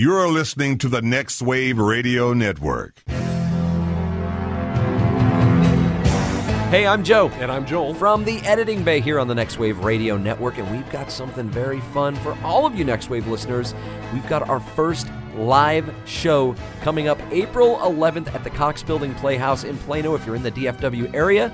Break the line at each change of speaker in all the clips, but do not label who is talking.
You're listening to the Next Wave Radio Network.
Hey, I'm Joe.
And I'm Joel.
From the Editing Bay here on the Next Wave Radio Network, and we've got something very fun for all of you Next Wave listeners. We've got our first live show coming up April 11th at the Cox Building Playhouse in Plano if you're in the DFW area.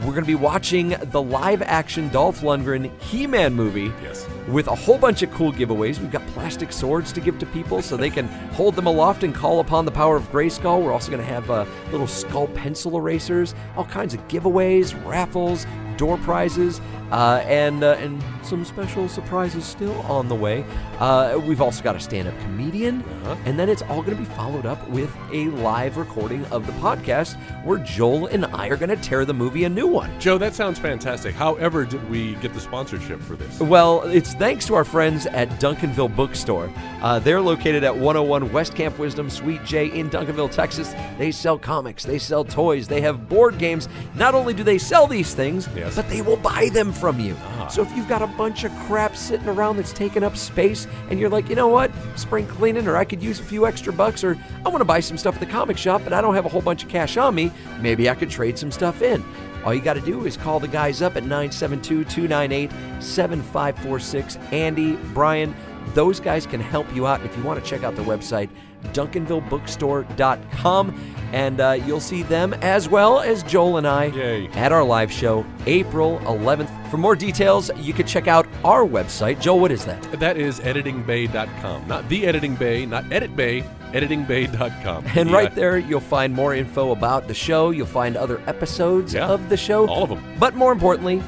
We're going to be watching the live action Dolph Lundgren He Man movie.
Yes.
With a whole bunch of cool giveaways. We've got plastic swords to give to people so they can hold them aloft and call upon the power of Grayskull. We're also going to have uh, little skull pencil erasers, all kinds of giveaways, raffles, door prizes, uh, and uh, and some special surprises still on the way. Uh, we've also got a stand-up comedian,
Uh-huh.
and then it's all going to be followed up with a live recording of the podcast where Joel and I are going to tear the movie a new one.
Joe, that sounds fantastic. However, did we get the sponsorship for this?
Well, it's thanks to our friends at Duncanville Bookstore. Uh, they're located at 101 West Camp Wisdom, Suite J in Duncanville, Texas. They sell comics, they sell toys, they have board games. Not only do they sell these things,
Yes.
but they will buy them from you. Ah. So if you've got a bunch of crap sitting around that's taking up space and you're like, you know what, spring cleaning, or I could use a few extra bucks, or I want to buy some stuff at the comic shop, but I don't have a whole bunch of cash on me, maybe I could trade some stuff in. All you got to do is call the guys up at 972 298 7546. Andy, Brian, those guys can help you out. If you want to check out the website, duncanvillebookstore.com, and uh, you'll see them as well as Joel and I
Yay.
at our live show April 11th. For more details, you can check out our website. Joel, what is that?
That is editingbay.com. Not the editing bay, not edit bay, editingbay.com.
And
Yeah.
right there, you'll find more info about the show. You'll find other episodes
Yeah.
of the show.
All of them.
But more importantly,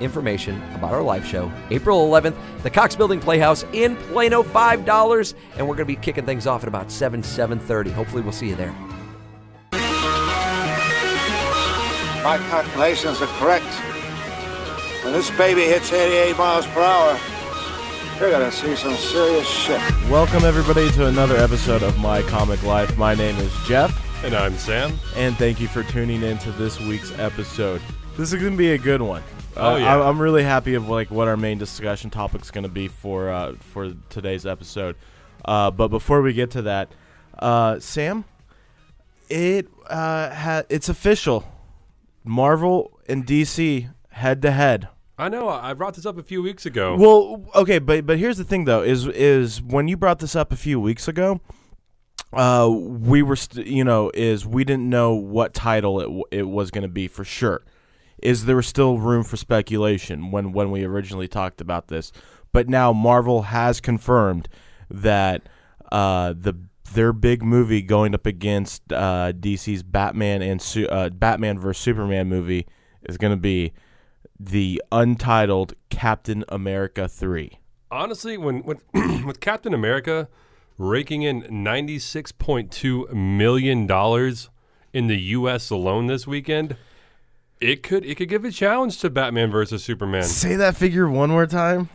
information about our live show, April 11th, the Cox Building Playhouse in Plano, $5. And we're going to be kicking things off at about 7, 7.30. Hopefully we'll see you there.
My calculations are correct. When this baby hits 88 miles per hour, you're gonna see some serious shit.
Welcome, everybody, to another episode of My Comic Life. My name is Jeff,
And I'm Sam.
and thank you for tuning in to this week's episode. This is going to be a good one.
Oh, yeah.
I, I'm really happy of like what our main discussion topic is going to be for uh, for today's episode. Uh, but before we get to that, uh, Sam, it uh, ha- it's official. Marvel and DC head to head.
I know, I I brought this up a few weeks ago.
Well, okay, but but here's the thing though is is when you brought this up a few weeks ago, uh, we were st- you know is we didn't know what title it w- it was going to be for sure. Is there still room for speculation when when we originally talked about this, but now Marvel has confirmed that uh the their big movie going up against uh, DC's Batman and uh, Batman vs Superman movie is going to be the untitled Captain America 3.
Honestly, when, when with Captain America raking in $96.2 million in the U.S. alone this weekend, it could it could give a challenge to Batman versus Superman.
Say that figure one more time.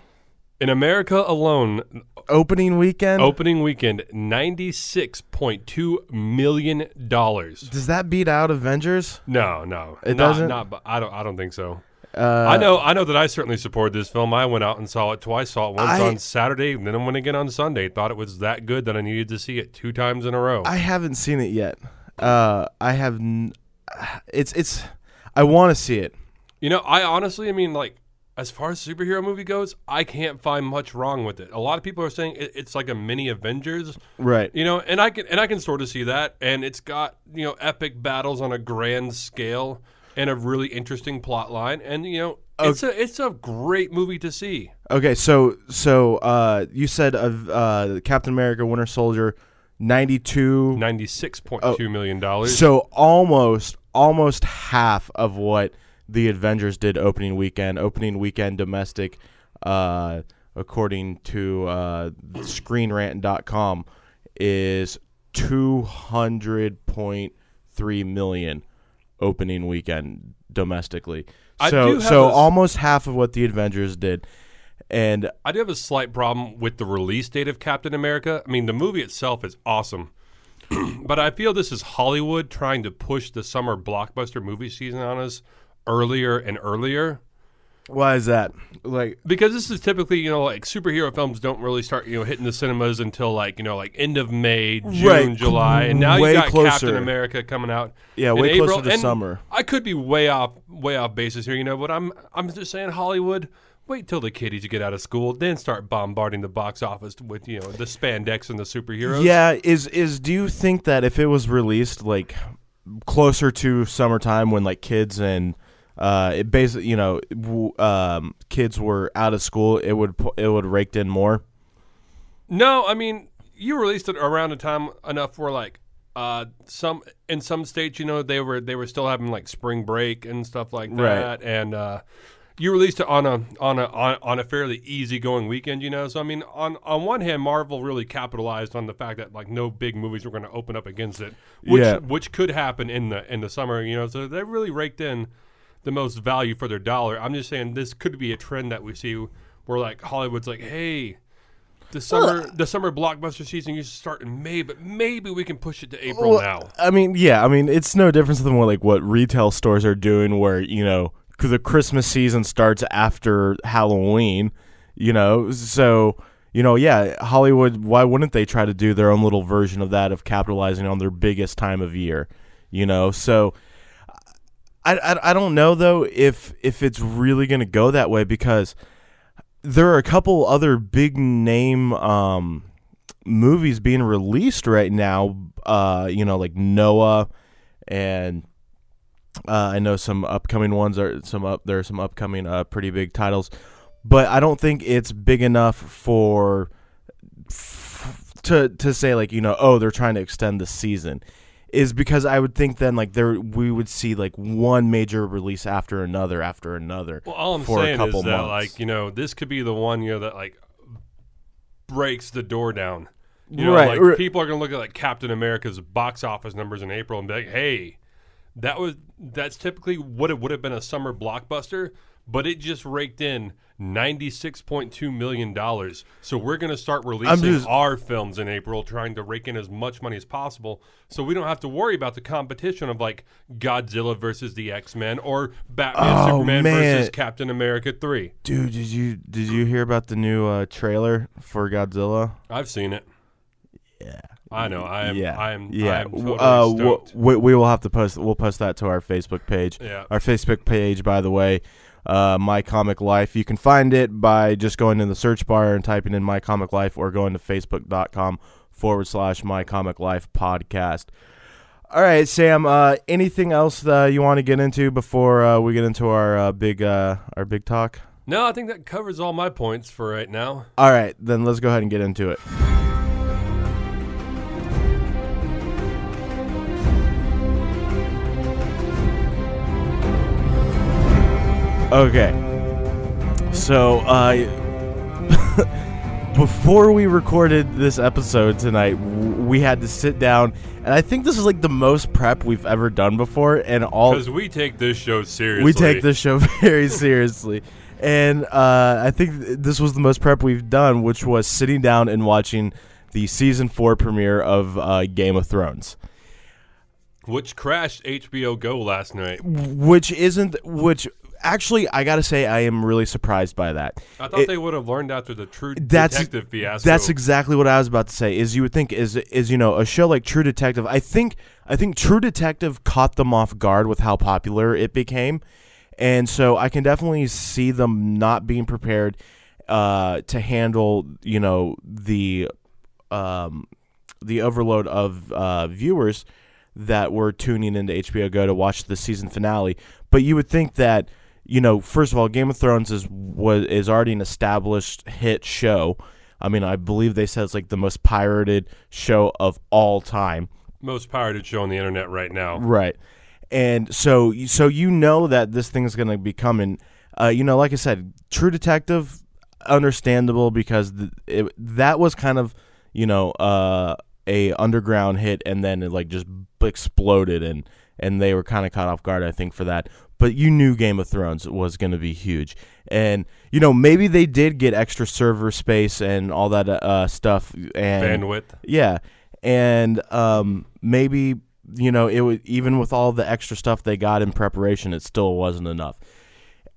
In America alone,
Opening weekend.
opening weekend, $96.2 million.
Does that beat out Avengers?
No, no,
It
not,
doesn't?
Not, I don't. I don't think so.
Uh,
I know. I know that I certainly support this film. I went out and saw it twice. Saw it once
I-
on Saturday, and then I went again on Sunday. Thought it was that good that I needed to see it two times in a row.
I haven't seen it yet. Uh, I have. N- it's it's. I want to see it.
you know, I honestly, I mean, like, as far as superhero movie goes, I can't find much wrong with it. A lot of people are saying it, it's like a mini Avengers,
Right.
you know, and I can and I can sort of see that. And it's got you know epic battles on a grand scale and a really interesting plot line. And you know, it's a it's a great movie to see.
Okay. So so uh, you said of uh, Captain America: Winter Soldier, ninety two.
Ninety six point two million dollars.
So almost almost half of what the Avengers did opening weekend. Opening weekend domestic, uh, according to uh, ScreenRant.com, is two hundred point three million opening weekend domestically.
I
So so
a-
almost half of what the Avengers did, and
I do have a slight problem with the release date of Captain America. I mean, the movie itself is awesome, but I feel this is Hollywood trying to push the summer blockbuster movie season on us earlier and earlier.
Why is that? Like,
Because this is typically, you know, like superhero films don't really start, you know, hitting the cinemas until like, you know, like end of May, June,
Right.
July, and now
Way
you got
closer.
Captain America coming out.
Yeah,
in
way
April.
closer to
And
summer.
I could be way off, way off basis here, you know, but I'm, I'm just saying Hollywood. Wait till the kiddies get out of school, then start bombarding the box office with, you know, the spandex and the superheroes.
yeah, is is do you think that if it was released like closer to summertime when like kids and uh, it basically you know w- um, kids were out of school, it would pu- it would raked in more.
No, I mean you released it around a time enough where like uh some in some states, you know, they were they were still having like spring break and stuff like
Right.
that, and uh, you released it on a on a on, a fairly easygoing weekend, you know. So I mean, on on one hand, Marvel really capitalized on the fact that like no big movies were going to open up against it, which
Yeah.
which could happen in the in the summer, you know. So they really raked in the most value for their dollar. I'm just saying this could be a trend that we see where like Hollywood's like, hey. The summer, the summer blockbuster season used to start in May, but maybe we can push it to April
Well,
now.
I mean, yeah, I mean, it's no different than what like what retail stores are doing, where you know 'cause the Christmas season starts after Halloween, you know. So you know, yeah, Hollywood. Why wouldn't they try to do their own little version of that of capitalizing on their biggest time of year, you know? So. I, I, I don't know though if if it's really going to go that way because there are a couple other big name um, movies being released right now. Uh, you know, like Noah, and uh, I know some upcoming ones are some up. There are some upcoming uh, pretty big titles, but I don't think it's big enough for f- to to say like you know oh they're trying to extend the season. Is because I would think then like there we would see like one major release after another after another.
Well, all I'm
for a
saying
couple
is that,
months.
like, you know, this could be the one, you know, that like breaks the door down. You know,
Right,
like
right.
people are gonna look at like Captain America's box office numbers in April and be like, "Hey, that was that's typically what it would have been a summer blockbuster, but it just raked in ninety six point two million dollars. So we're gonna start releasing
just-
our films in April, trying to rake in as much money as possible, so we don't have to worry about the competition of like Godzilla versus the X Men or Batman
Oh,
Superman
man.
versus Captain America three.
Dude, did you did you hear about the new uh, trailer for Godzilla?
I've seen it.
Yeah.
I know. I am.
yeah,
I am.
yeah.
I am totally
uh,
stoked.
we, we will have to post. We'll post that to our Facebook page.
Yeah.
Our Facebook page, by the way, uh, My Comic Life. You can find it by just going in the search bar and typing in My Comic Life, or going to Facebook.com forward slash My Comic Life podcast. All right, Sam. Uh, anything else uh, you want to get into before uh, we get into our uh, big uh, our big talk?
No, I think that covers all my points for right now.
All right, then let's go ahead and get into it. Okay. So, uh, before we recorded this episode tonight, we had to sit down, and I think this is like the most prep we've ever done before, and all
Because we take this show seriously.
we take this show very seriously. And uh, I think th- this was the most prep we've done, which was sitting down and watching the season four premiere of uh, Game of Thrones,
which crashed HBO Go last night.
which isn't which. Actually, I gotta say, I am really surprised by that.
I thought
It-
they would have learned after the True
That's-
Detective fiasco.
That's exactly what I was about to say. Is you would think is is you know a show like True Detective. I think I think True Detective caught them off guard with how popular it became, and so I can definitely see them not being prepared uh, to handle you know the um, the overload of uh, viewers that were tuning into HBO Go to watch the season finale. But you would think that you know, first of all, Game of Thrones is was is already an established hit show. I mean, I believe they said it's like the most pirated show of all time.
most pirated show on the internet right now.
Right. And so so you know that this thing is going to be coming. Uh, you know, like I said, True Detective, understandable because th- it, that was kind of you know uh, a underground hit, and then it like just exploded, and and they were kind of caught off guard, I think, for that. But you knew Game of Thrones was going to be huge, and you know maybe they did get extra server space and all that uh, stuff and
Bandwidth.
yeah, and um, maybe you know it would even with all the extra stuff they got in preparation, it still wasn't enough.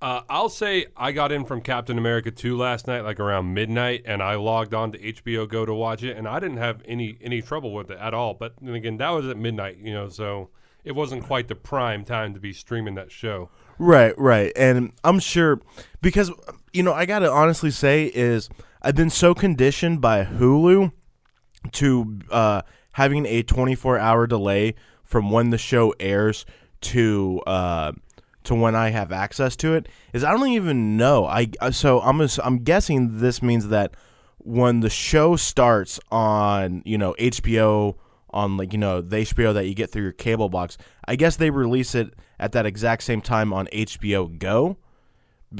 Uh, I'll say I got in from Captain America 2 last night, like around midnight, and I logged on to HBO Go to watch it, and I didn't have any any trouble with it at all. But then again, that was at midnight, you know, so it wasn't quite the prime time to be streaming that show.
Right, right. And I'm sure because you know, I got to honestly say is I've been so conditioned by Hulu to uh having a 24-hour delay from when the show airs to uh to when I have access to it is I don't even know. I uh, so I'm ass- I'm guessing this means that when the show starts on, you know, HBO on like, you know, the HBO that you get through your cable box, I guess they release it at that exact same time on HBO Go.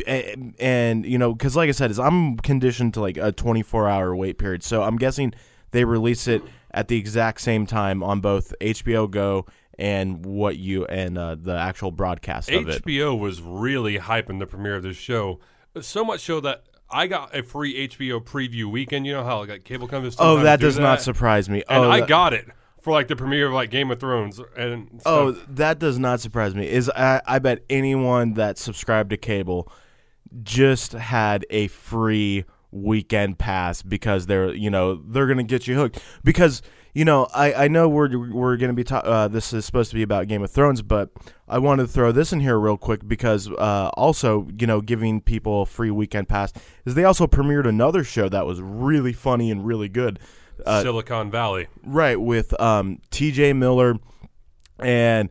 And, and you know, cuz like I said is I'm conditioned to like a 24-hour wait period. So I'm guessing they release it at the exact same time on both HBO Go and what you and uh, the actual broadcast of it.
HBO was really hyping the premiere of this show, so much so that I got a free HBO preview weekend. You know how like cable companies.
Oh, that
do
does not surprise me.
And
oh,
I
that-
got it for like the premiere of like Game of Thrones and
Oh, that does not surprise me. Is I, I bet anyone that subscribed to cable just had a free weekend pass because they're you know they're gonna get you hooked because you know I, I know we're we're gonna be ta- uh, this is supposed to be about Game of Thrones but I wanted to throw this in here real quick because uh, also you know giving people a free weekend pass is they also premiered another show that was really funny and really good uh,
Silicon Valley.
Right, with um, T.J. Miller, and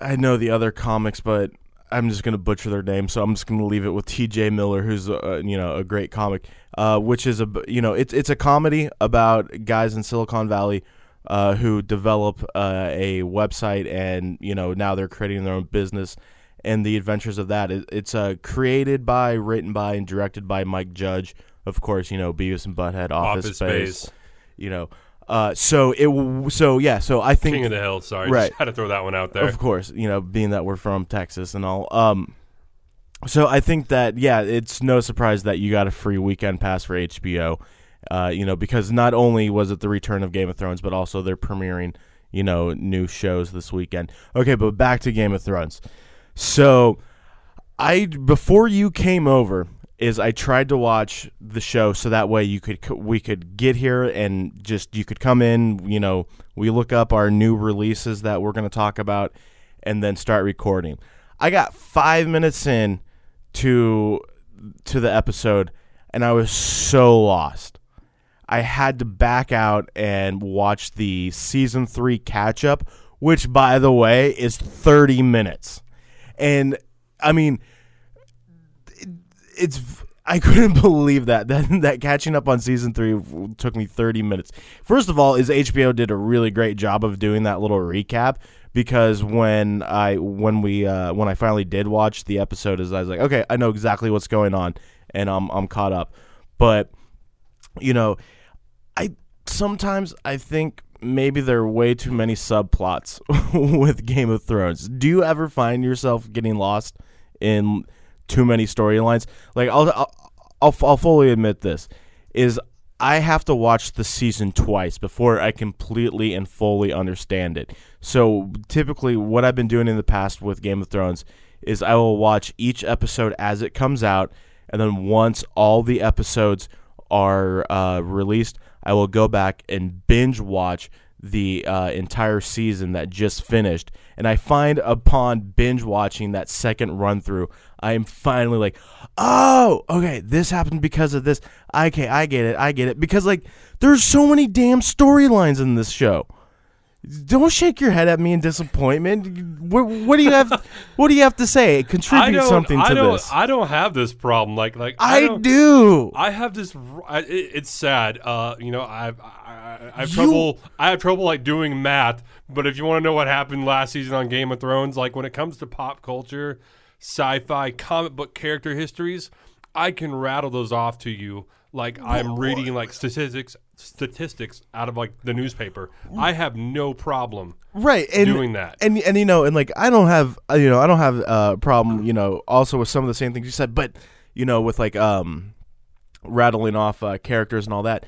I know the other comics, but I'm just gonna butcher their name, so I'm just gonna leave it with T.J. Miller, who's uh, you know a great comic, uh, which is a you know it's it's a comedy about guys in Silicon Valley. Uh, who develop uh, a website and you know now they're creating their own business and the adventures of that. It, it's uh, created by, written by, and directed by Mike Judge. Of course, you know Beavis and Butthead, Office,
Office
Space
Space.
you know. Uh, so it so yeah, so I think
King of the Hill. Sorry,
Right.
just had to throw that one out there.
of course, you know, being that we're from Texas and all. Um, so I think that yeah, it's no surprise that you got a free weekend pass for HBO. Uh, you know, because not only was it the return of Game of Thrones, but also they're premiering you know new shows this weekend. Okay, but back to Game of Thrones. So I before you came over is I tried to watch the show so that way you could we could get here and just you could come in, you know, we look up our new releases that we're going to talk about and then start recording. I got 5 minutes in to to the episode and I was so lost. I had to back out and watch the season 3 catch up, which by the way is 30 minutes. And I mean, it's I couldn't believe that that that catching up on season three took me 30 minutes. First of all, is HBO did a really great job of doing that little recap because when I when we uh, when I finally did watch the episode, is I was like, okay, I know exactly what's going on, and I'm I'm caught up. But you know, I sometimes I think maybe there are way too many subplots with Game of Thrones. Do you ever find yourself getting lost in too many storylines? Like I'll, I'll I'll I'll fully admit this is I have to watch the season twice before I completely and fully understand it. So typically what I've been doing in the past with Game of Thrones is I will watch each episode as it comes out and then once all the episodes are uh, released, I will go back and binge watch the uh, entire season that just finished. And I find upon binge watching that second run through, I am finally like, oh, okay, this happened because of this. Okay, I get it, I get it. Because like, there's so many damn storylines in this show. Don't shake your head at me in disappointment. What, what do you have? what do you have to say? Contribute something to
I don't.
this.
I don't have this problem. Like like I,
I
don't- I have this. I, it, it's sad. Uh, you know, I've I, I have
You-
trouble. I have trouble like doing math. But if you want to know what happened last season on Game of Thrones, like when it comes to pop culture, sci-fi, comic book character histories, I can rattle those off to you like I'm reading like statistics statistics out of like the newspaper. I have no problem.
right and,
doing that.
and and you know and like i don't have uh, you know i don't have a problem you know also with some of the same things you said but you know with like um rattling off uh, characters and all that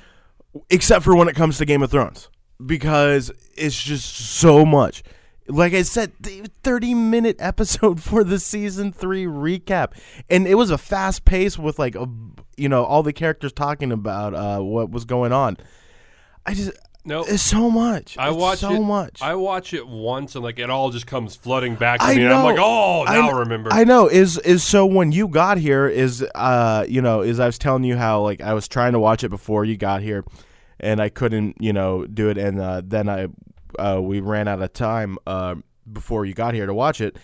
except for when it comes to game of thrones because it's just so much like I said, the 30 minute episode for the season three recap, and it was a fast pace with like a, you know, all the characters talking about uh, what was going on. I just
No,
it's so much.
I
It's
watch
so
it.
much.
I watch it once, and like it all just comes flooding back to
I
me, and
know.
I'm like, oh,
I
now I,
kn-
remember.
I know. Is is so when you got here is uh you know is I was telling you how like I was trying to watch it before you got here, and I couldn't you know do it, and uh, then I uh, we ran out of time uh, before you got here to watch it,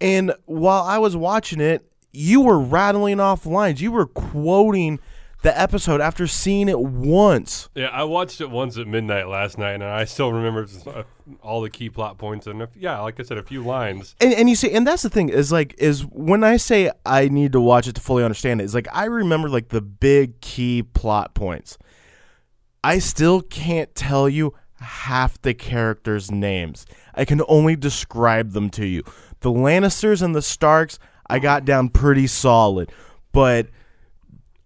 and while I was watching it, you were rattling off lines. You were quoting the episode after seeing it once.
Yeah, I watched it once at midnight last night, and I still remember uh, all the key plot points. And yeah, like I said, a few lines.
And, and you see, and that's the thing is like is when I say I need to watch it to fully understand it, is like I remember like the big key plot points. I still can't tell you half the characters' names. I can only describe them to you. The Lannisters and the Starks, I got down pretty solid, but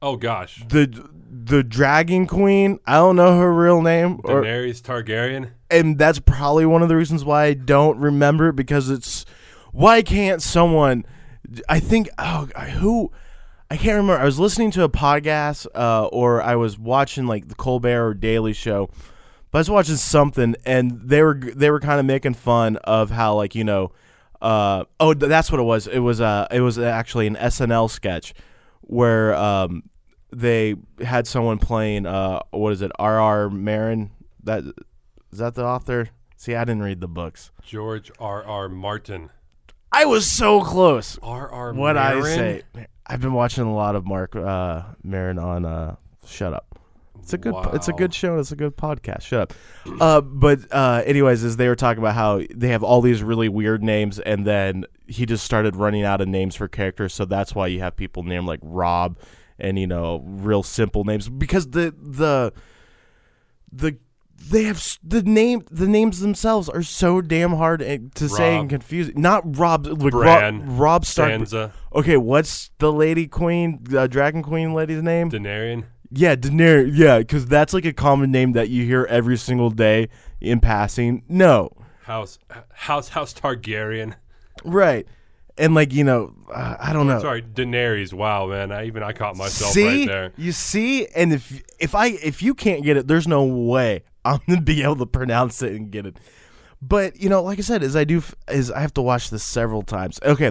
Oh gosh,
the the Dragon Queen, I don't know her real name, or
Daenerys Targaryen.
and that's probably one of the reasons why I don't remember it because it's why can't someone I think oh who I can't remember I was listening to a podcast uh, or I was watching like the Colbert or Daily Show but I was watching something and they were they were kind of making fun of how like you know uh, oh that's what it was it was uh it was actually an SNL sketch where um they had someone playing uh what is it R.R. Marin that is that the author? See, I didn't read the books.
George R. R. Martin.
I was so close.
R. R.
What I say? I've been watching a lot of Marc uh, Maron on uh, Shut Up. It's a good. It's a good show. It's a good podcast. Shut up. Uh, but uh, anyways, as they were talking about how they have all these really weird names, and then he just started running out of names for characters, so that's why you have people named like Robb, and you know, real simple names because the the the they have s- the name the names themselves are so damn hard to say and confusing. Not Robb, like
Bran.
Robb, Robb Stark.
Sansa.
Okay, what's the lady queen, uh, dragon queen lady's name?
Daenerys.
Yeah, Daenerys. Yeah, because that's like a common name that you hear every single day in passing. No,
House House House Targaryen.
right, and like you know, uh, I don't know.
Sorry, Daenerys. Wow, man. I even I caught myself
see,
right there.
you see, and if if I if you can't get it, there's no way I'm gonna be able to pronounce it and get it. But you know, like I said, as I do is I have to watch this several times. Okay,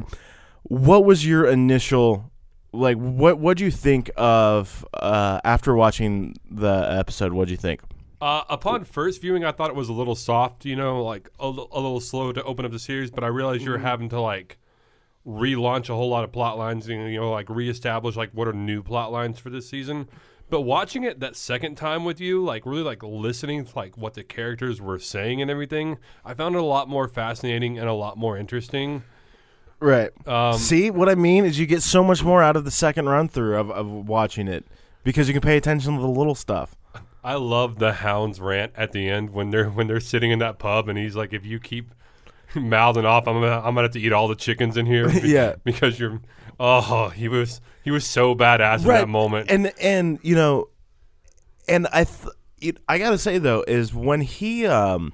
what was your initial like? What what do you think of uh, after watching the episode? What do you think?
Uh, upon first viewing, I thought it was a little soft, you know, like a, little slow to open up the series. But I realized
Mm-hmm.
you're having to like relaunch a whole lot of plot lines, and, you know, like reestablish like what are new plot lines for this season. But watching it that second time with you, like really like listening to like what the characters were saying and everything, I found it a lot more fascinating and a lot more interesting.
Right.
Um,
See what I mean is you get so much more out of the second run through of, of watching it because you can pay attention to the little stuff.
I love the Hound's rant at the end when they're when they're sitting in that pub and he's like, if you keep mouthing off, I'm gonna I'm gonna have to eat all the chickens in here. be-
Yeah.
because you're. Oh, he was he was so badass in that moment.
And and you know, and I th- it, I gotta say though is when he um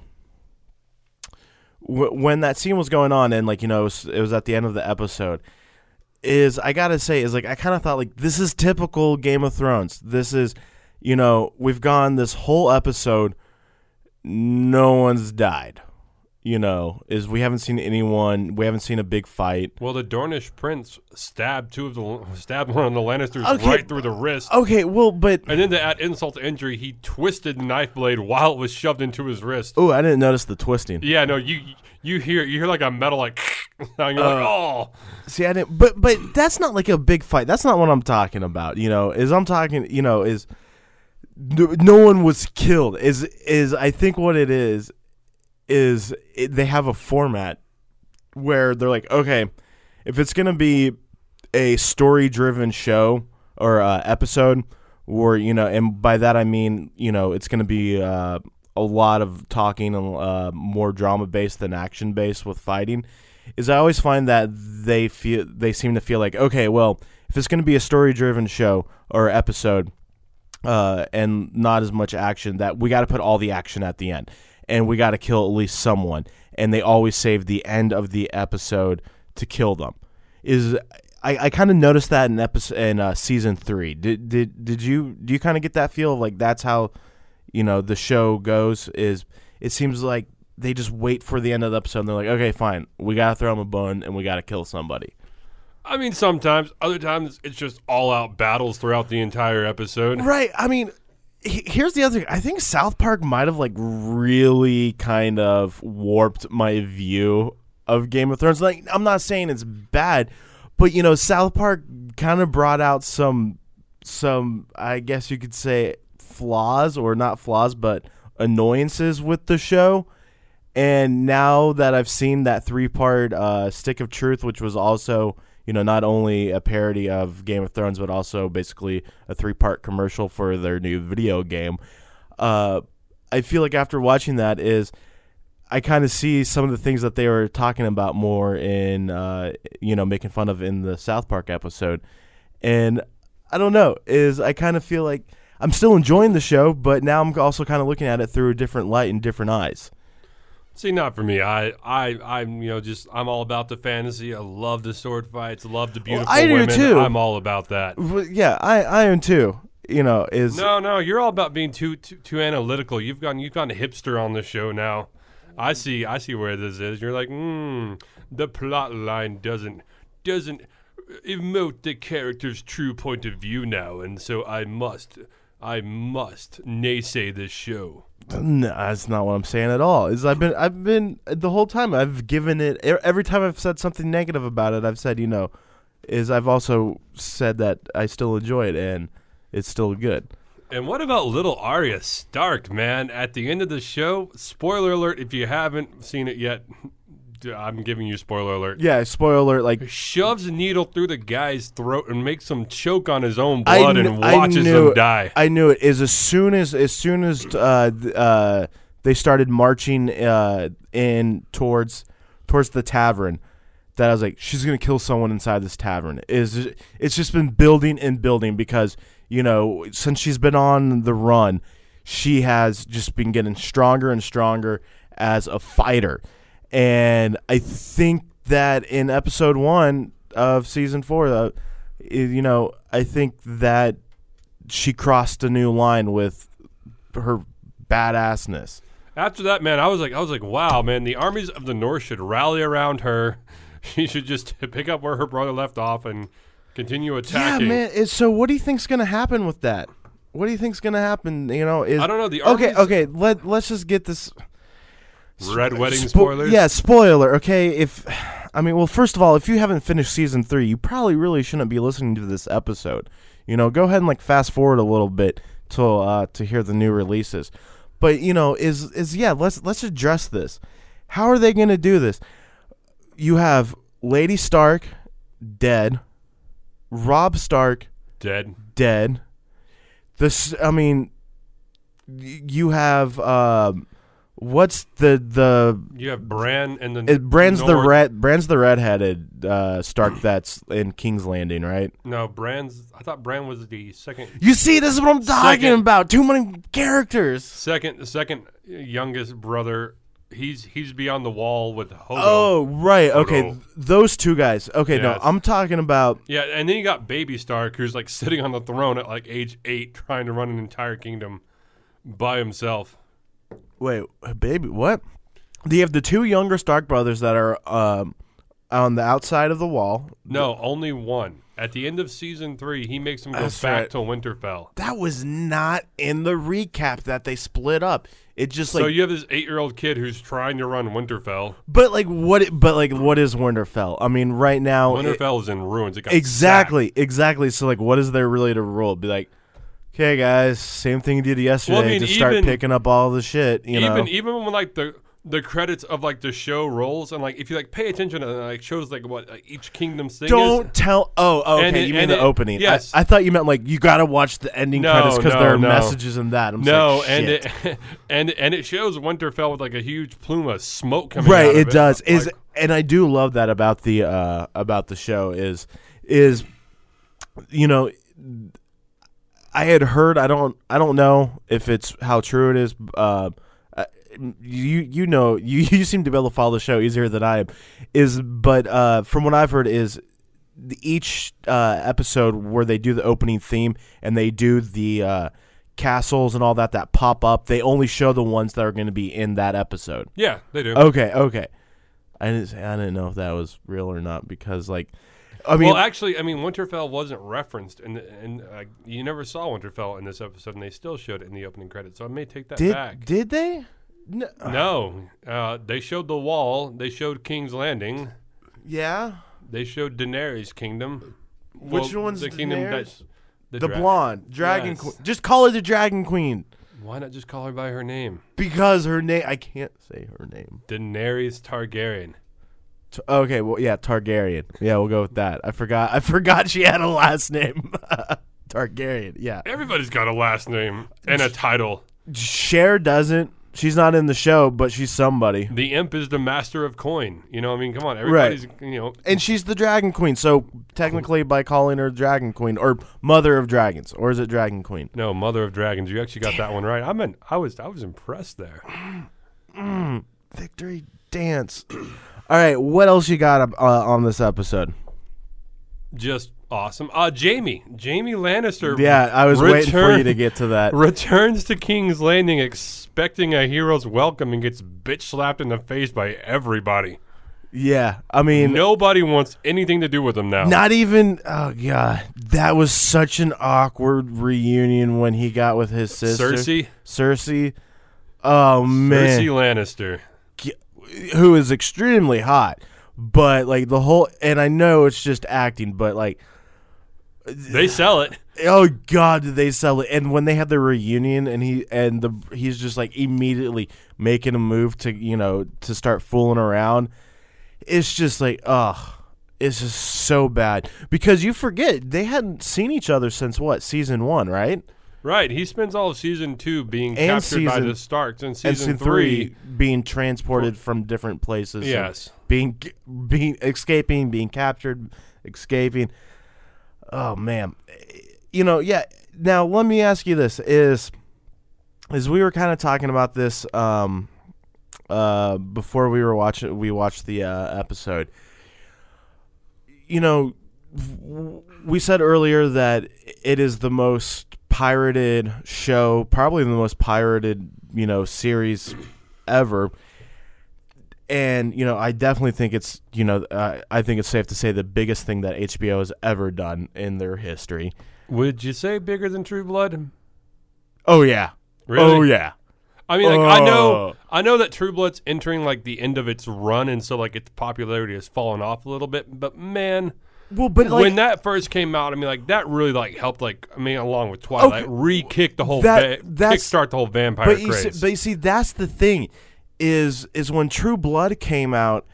when that scene was going on and like you know it was, it was at the end of the episode is I gotta say is like I kind of thought like this is typical Game of Thrones. This is you know we've gone this whole episode, no one's died. You know, is we haven't seen anyone. We haven't seen a big fight.
well, the Dornish prince stabbed two of the stabbed one of the Lannisters
Okay.
right through the wrist.
Okay, well, but
And then to add insult to injury, he twisted the knife blade while it was shoved into his wrist.
oh, I didn't notice the twisting.
Yeah, no, you you hear you hear like a metal like, and you're like, uh, oh,
See, I didn't, but but that's not like a big fight. That's not what I'm talking about. You know, is I'm talking. You know, is no, no one was killed. Is is I think what it is is it, they have a format where they're like, okay, if it's gonna be a story driven show or uh, episode, or you know, and by that I mean you know it's gonna be uh, a lot of talking and uh, more drama based than action based with fighting is I always find that they feel they seem to feel like okay, well, if it's going to be a story driven show or episode, uh, and not as much action, that we got to put all the action at the end, and we got to kill at least someone, and they always save the end of the episode to kill them. Is I, I kind of noticed that in episode in uh, season three. Did did did you do you kind of get that feel of like that's how you know the show goes? Is it seems like they just wait for the end of the episode and they're like, okay, fine, we gotta throw them a bone and we gotta kill somebody.
I mean, sometimes, other times, it's just all out battles throughout the entire episode.
Right. I mean, here's the other. Thing. I think South Park might have like really kind of warped my view of Game of Thrones. Like, I'm not saying it's bad, but you know, South Park kind of brought out some, some I guess you could say flaws or not flaws, but annoyances with the show. And now that I've seen that three part uh, Stick of Truth, which was also, you know, not only a parody of Game of Thrones, but also basically a three part commercial for their new video game, uh, I feel like after watching that is I kind of see some of the things that they were talking about more in, uh, you know, making fun of in the South Park episode. And I don't know, is I kind of feel like I'm still enjoying the show, but now I'm also kind of looking at it through a different light and different eyes.
See, not for me. I, I, I'm, you know, just I'm all about the fantasy. I love the sword fights. Love the beautiful
I do
women.
too.
I'm all about that.
Well, Yeah, I I am too. You know, is
No, no, you're all about being too, too, too analytical. You've gone, you've gone hipster on the show now. I see, I see where this is. You're like, hmm, the plot line doesn't, doesn't emote the character's true point of view now, and so I must, I must naysay this show.
No, that's not what I'm saying at all. Is I've been I've been the whole time I've given it every time I've said something negative about it. I've said you know, is I've also said that I still enjoy it and it's still good.
And what about little Arya Stark, man? At the end of the show, spoiler alert if you haven't seen it yet, I'm giving you spoiler alert.
Yeah, spoiler alert. Like
Shoves a needle through the guy's throat and makes him choke on his own blood
kn-
and watches
knew
him die.
I knew it. Is as soon as as soon as uh, uh, they started marching uh, in towards towards the tavern, that I was like, she's gonna kill someone inside this tavern. Is it's just been building and building because you know since she's been on the run, she has just been getting stronger and stronger as a fighter, and I think that in episode one of season four, uh, you know, I think that she crossed a new line with her badassness.
After that, man, I was like, I was like, wow, man, the armies of the North should rally around her. She should just pick up where her brother left off and continue attacking.
Yeah, man. So, what do you think's gonna happen with that? What do you think's gonna happen? You know, is
I don't know, the
okay, okay. Let Let's just get this.
Red wedding
Spo-
spoilers.
Yeah, spoiler. Okay, if I mean, well, first of all, if you haven't finished season three, you probably really shouldn't be listening to this episode. You know, go ahead and like fast forward a little bit till uh, to hear the new releases. But you know, is is yeah, let's let's address this. How are they going to do this? You have Lady Stark dead, Robb Stark
dead.
dead. This, I mean, you have um, what's the the
You have Bran and the
it, Bran's the red. Bran's the redheaded uh, Stark that's in King's Landing, right?
No, Bran's. I thought Bran was the second,
You see, this is what I'm talking
Second.
about. Too many characters.
second, the second youngest brother. He's he's beyond the wall with Hodor.
Oh, right. Okay, those two guys. Okay, no, I'm talking about.
Yeah, and then you got Baby Stark, who's like sitting on the throne at like age eight, trying to run an entire kingdom by himself.
Wait, baby, what? Do you have the two younger Stark brothers that are um, on the outside of the wall.
No, only one. At the end of season three, he makes him go
That's
back
right.
to Winterfell.
That was not in the recap that they split up. It just like
so you have this eight-year-old kid who's trying to run Winterfell.
But like what? But like what is Winterfell? I mean, right now,
Winterfell is in ruins. It got
exactly, exactly. So like, what is there really to rule? Be like, okay, guys, same thing you did yesterday.
mean,
just start
even-
picking up all the shit. You
even
know,
even when like the the credits of like the show rolls and like if you like pay attention to like shows like what like, each kingdom thing
don't
is.
tell. Oh, oh, okay.
It-
you mean the
it-
opening?
yes.
I, I thought you meant like you got to watch the ending
No,
credits because
no,
there are
no.
messages in that. I'm
No,
like,
and it and and it shows Winterfell with like a huge plume of smoke coming
right
out of
it does
Like,
is and i do love that about the uh about the show is is you know i had heard i don't i don't know if it's how true it is uh uh, you you know you you seem to be able to follow the show easier than I am. Is but uh, from what I've heard is the- each uh, episode where they do the opening theme and they do the uh, castles and all that that pop up. They only show the ones that are going to be in that episode.
Yeah, they do.
Okay, okay. I didn't I didn't know if that was real or not because like I mean
well, actually, I mean, Winterfell wasn't referenced, and and uh, you never saw Winterfell in this episode, and they still showed it in the opening credits. So I may take that
did
back.
did they? No.
no, uh, they showed the wall. They showed King's Landing.
Yeah.
They showed Daenerys' kingdom.
Which one's
the kingdom
Daenerys?
that's the,
The
dra-
blonde dragon
Yes.
queen. Just call her the dragon queen
Why not just call her by her name?
because her name. I can't say her name.
Daenerys Targaryen.
Okay, well, yeah, Targaryen. Yeah, we'll go with that. I forgot. I forgot she had a last name. Targaryen. Yeah.
Everybody's got a last name and a title.
Cher doesn't. She's not in the show, but she's somebody.
The imp is the master of coin. You know, I mean, come on, everybody's you know.
And she's the dragon queen. So technically, by calling her dragon queen or mother of dragons, or is it dragon queen?
No, mother of dragons. You actually got that one right. I mean, I was I was impressed there.
Victory dance. All right, what else you got uh, on this episode?
Just awesome. Uh Jaime, Jaime Lannister.
Yeah, I was waiting for you to get to that.
Returns to King's Landing expecting a hero's welcome and gets bitch slapped in the face by everybody.
Yeah, I mean,
Nobody wants anything to do with him now.
Not even. Oh god, that was such an awkward reunion when he got with his sister,
Cersei,
Cersei. Oh man,
Cersei Lannister.
Who is extremely hot, but like the whole. And I know it's just acting, but like,
They sell it.
oh god, did they sell it? And when they had the reunion, and he and the he's just like immediately making a move to you know to start fooling around. It's just like, ugh. It's just so bad because you forget they hadn't seen each other since what season one, right?
Right. He spends all of season two being
And
captured by the Starks, and
and
season,
season
three,
three being transported from different places.
Yes.
being being escaping, being captured, escaping. Oh man, you know, yeah. Now let me ask you this: is is we were kind of talking about this um, uh, before we were watching we watched the uh, episode. You know, w- we said earlier that it is the most pirated show, probably the most pirated, you know, series ever. And you know, I definitely think it's you know, uh, I think it's safe to say the biggest thing that HBO has ever done in their history.
would you say bigger than True Blood?
Oh yeah,
Really?
oh yeah.
I mean, like I know,
Oh.
I know that True Blood's entering like the end of its run, and so like its popularity has fallen off a little bit. But man,
Well, but like
when that first came out, I mean, like that really like helped, like I mean, along with Twilight,
Okay.
re-kick the whole,
That-
va- kickstart the whole vampire
but you,
craze.
see, but you see, that's the thing, is is when True Blood came out,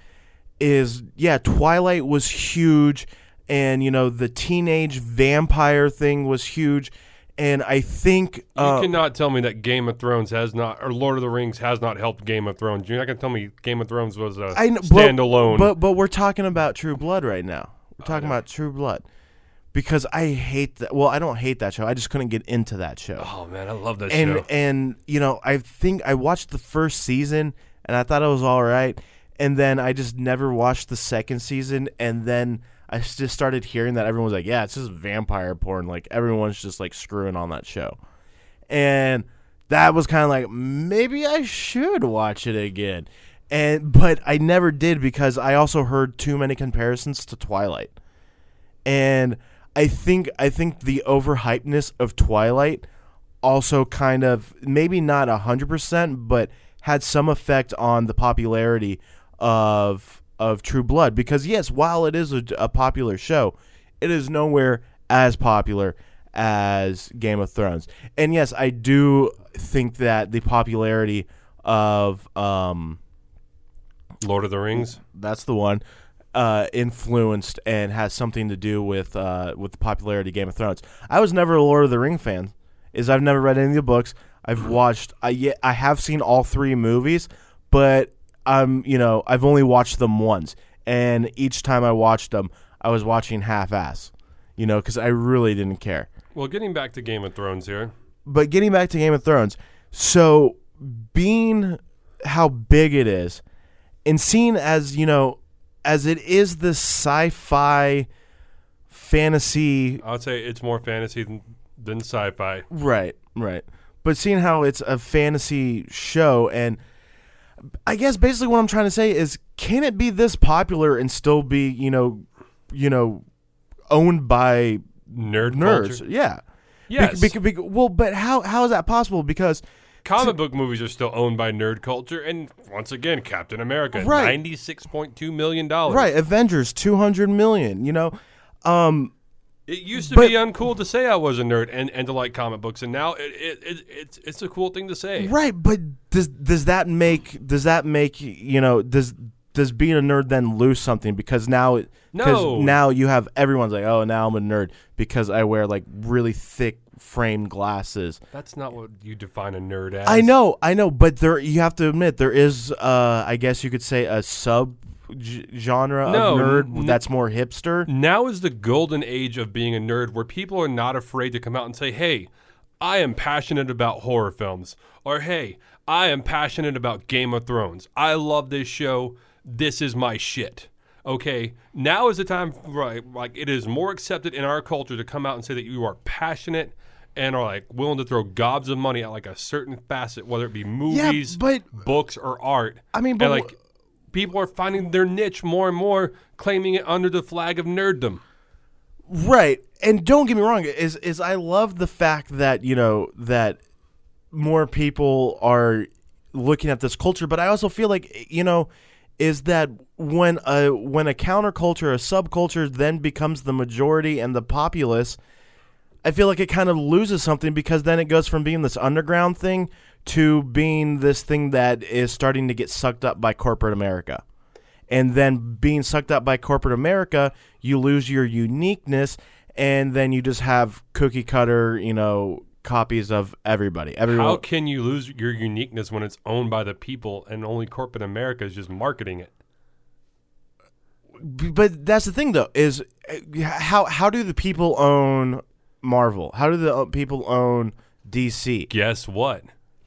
is yeah, Twilight was huge, and you know the teenage vampire thing was huge, and I think
you
uh,
cannot tell me that Game of Thrones has not, or Lord of the Rings has not helped Game of Thrones. You're not gonna tell me Game of Thrones was a
I know, but-
standalone.
But, but we're talking about True Blood right now. We're talking oh, about True Blood because I hate that. Well, I don't hate that show. I just couldn't get into that show.
oh man, I love that
and
show.
and you know, I think I watched the first season and I thought it was all right, and then I just never watched the second season, and then I just started hearing that everyone was like, "Yeah, it's just vampire porn." Like everyone's just like screwing on that show, and that was kind of like maybe I should watch it again. And but I never did because I also heard too many comparisons to Twilight. And I think I think the overhypeness of Twilight also kind of maybe not hundred percent, but had some effect on the popularity of of True Blood. Because yes, while it is a, a popular show, it is nowhere as popular as Game of Thrones. And yes, I do think that the popularity of um,
Lord of the Rings.
that's the one uh, influenced and has something to do with uh, with the popularity of Game of Thrones. I was never a Lord of the Ring fan. Is I've never read any of the books. I've watched. I yeah, I have seen all three movies, but um, you know, I've only watched them once, and each time I watched them, I was watching half-ass. You know, because I really didn't care.
Well, getting back to Game of Thrones here.
but getting back to Game of Thrones, so being how big it is, and seen as you know, as it is this sci-fi fantasy
I would say it's more fantasy than, than sci-fi.
Right, right. But seeing how it's a fantasy show, and I guess basically what I'm trying to say is, can it be this popular and still be, you know, you know, owned by
Nerd
nerds?
culture.
Yeah.
Yes.
Bec- bec- bec- well, but how how is that possible? Because
Comic book movies are still owned by nerd culture, and once again, Captain America,
Right.
ninety-six point two million dollars.
right, Avengers, two hundred million. You know, um,
It used to
But-
be uncool to say I was a nerd and, and to like comic books, and now it, it, it it's it's a cool thing to say.
Right, but does does that make does that make you know does does being a nerd then lose something because now it
No.
now you have everyone's like oh now I'm a nerd because I wear like really thick framed glasses.
That's not what you define a nerd as.
I know, I know, but there you have to admit there is uh I guess you could say a sub g- genre
No,
of nerd
n-
that's more hipster.
Now is the golden age of being a nerd where people are not afraid to come out and say, hey, I am passionate about horror films. Or, hey, I am passionate about Game of Thrones. I love this show. This is my shit. Okay, now is the time, right? Like, it is more accepted in our culture to come out and say that you are passionate and are like willing to throw gobs of money at like a certain facet, whether it be movies,
but-
books, or art.
I mean,
and
but
like, people are finding their niche more and more, claiming it under the flag of nerddom.
Right. And don't get me wrong, is is I love the fact that, you know, that more people are looking at this culture, but I also feel like you know, is that when a when a counterculture, a subculture then becomes the majority and the populace, I feel like it kind of loses something because then it goes from being this underground thing to being this thing that is starting to get sucked up by corporate America. And then being sucked up by corporate America, you lose your uniqueness and then you just have cookie cutter, you know, copies of everybody. Everyone
How can you lose your uniqueness when it's owned by the people and only corporate America is just marketing it?
But that's the thing though is uh, how how do the people own Marvel? How do the uh, people own DC?
Guess what?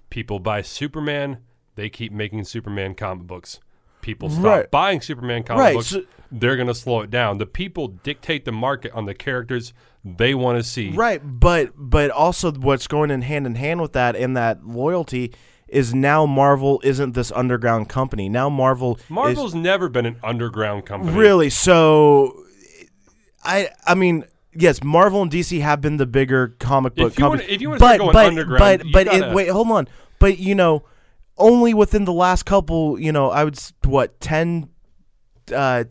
People buy Superman, they keep making Superman comic books. People stop
Right.
buying Superman comic
Right,
books,
so-
they're going to slow it down. The people dictate the market on the characters they want to see.
Right, but but also what's going in hand in hand with that and that loyalty is now Marvel isn't this underground company. Now Marvel is
Marvel's never been an underground company.
really so I I mean yes, Marvel and DC have been the bigger comic book
If you wanna-
companies.
if you wanna
but, but,
underground,
but but
gotta-
wait, hold on. But you know, only within the last couple, you know, I would what 10 uh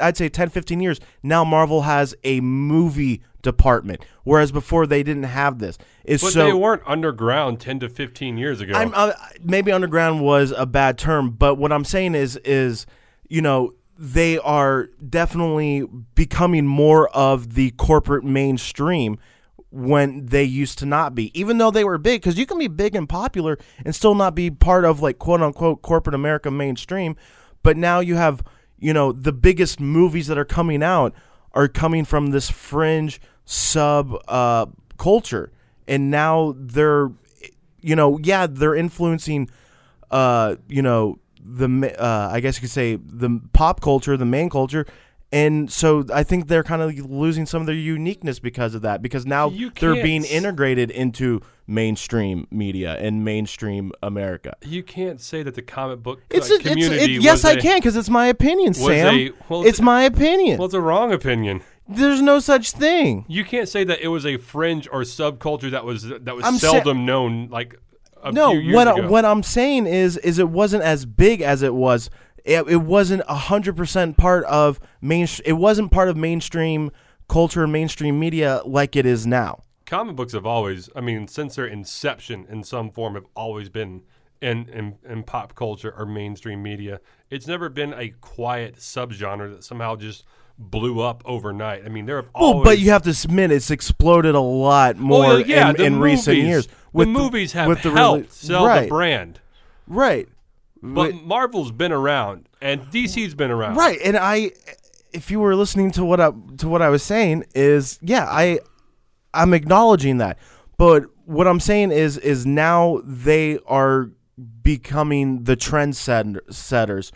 I'd say 10 15 years now Marvel has a movie department whereas before they didn't have this. Is
But
so
they weren't underground 10 to 15 years ago.
I'm uh, maybe underground was a bad term, but what I'm saying is is you know they are definitely becoming more of the corporate mainstream when they used to not be. Even though they were big cuz you can be big and popular and still not be part of like quote unquote corporate America mainstream, but now you have you know the biggest movies that are coming out are coming from this fringe sub uh, culture and now they're you know, yeah, they're influencing, uh, you know, the uh, I guess you could say the pop culture, the main culture, and so I think they're kind of losing some of their uniqueness because of that. Because now they're being integrated into mainstream media and mainstream America.
you can't say that the comic book
It's,
uh,
a, it's
community
it, yes, I
a-
can because it's my opinion, Sam.
a- well,
it's my opinion.
Well, it's a wrong opinion.
There's no such thing.
You can't say that it was a fringe or subculture that was that was
I'm sa-
seldom known like a
no what. I, what I'm saying is is it wasn't as big as it was. It, it wasn't hundred percent part of main. It wasn't part of mainstream culture and mainstream media like it is now.
comic books have always, I mean, since their inception in some form, have always been in, in, in pop culture or mainstream media. It's never been a quiet subgenre that somehow just blew up overnight. I mean, there have
Well, but you have to admit it's exploded a lot more
Well, yeah,
in, in recent
movies-
years.
the movies have
with the
helped sell
right,
the brand.
right,
But Marvel's been around and DC's been around.
right. And I, if you were listening to what I to what I was saying, is yeah, I, I'm acknowledging that. But what I'm saying is is now they are becoming the trend setters,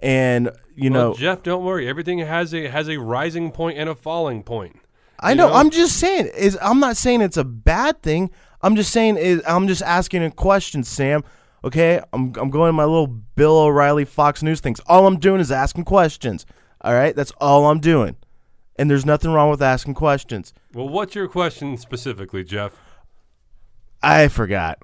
and you
Well,
know,
Jeff, don't worry. Everything has a has a rising point and a falling point.
I know,
know?
I'm just saying is I'm not saying it's a bad thing. I'm just saying is I'm just asking a question, Sam. Okay, I'm I'm going my little Bill O'Reilly Fox News things. All I'm doing is asking questions. All right, that's all I'm doing, and there's nothing wrong with asking questions.
Well, what's your question specifically, Jeff?
I forgot.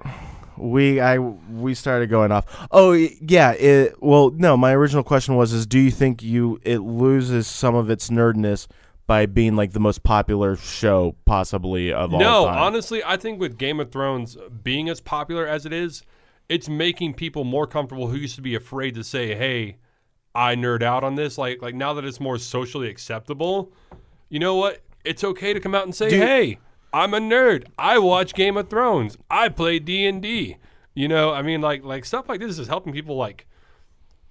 We I we started going off. Oh yeah. It, well, no. My original question was: Is do you think you it loses some of its nerdness by being like the most popular show possibly of all
No,
time?
honestly, I think with Game of Thrones being as popular as it is, it's making people more comfortable who used to be afraid to say, "Hey, I nerd out on this." Like, like now that it's more socially acceptable, you know what? It's okay to come out and say,
Dude.
"Hey, I'm a nerd. I watch Game of Thrones. I play D and D." You know, I mean, like, like stuff like this is helping people like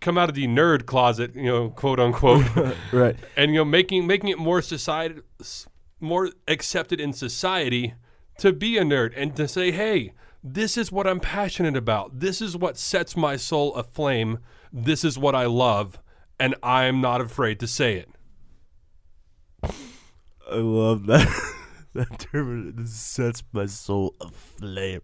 come out of the nerd closet, you know, quote unquote.
right.
and you know making making it more society more accepted in society to be a nerd and to say hey this is what i'm passionate about this is what sets my soul aflame this is what i love and i'm not afraid to say it
I love that. that term sets my soul aflame.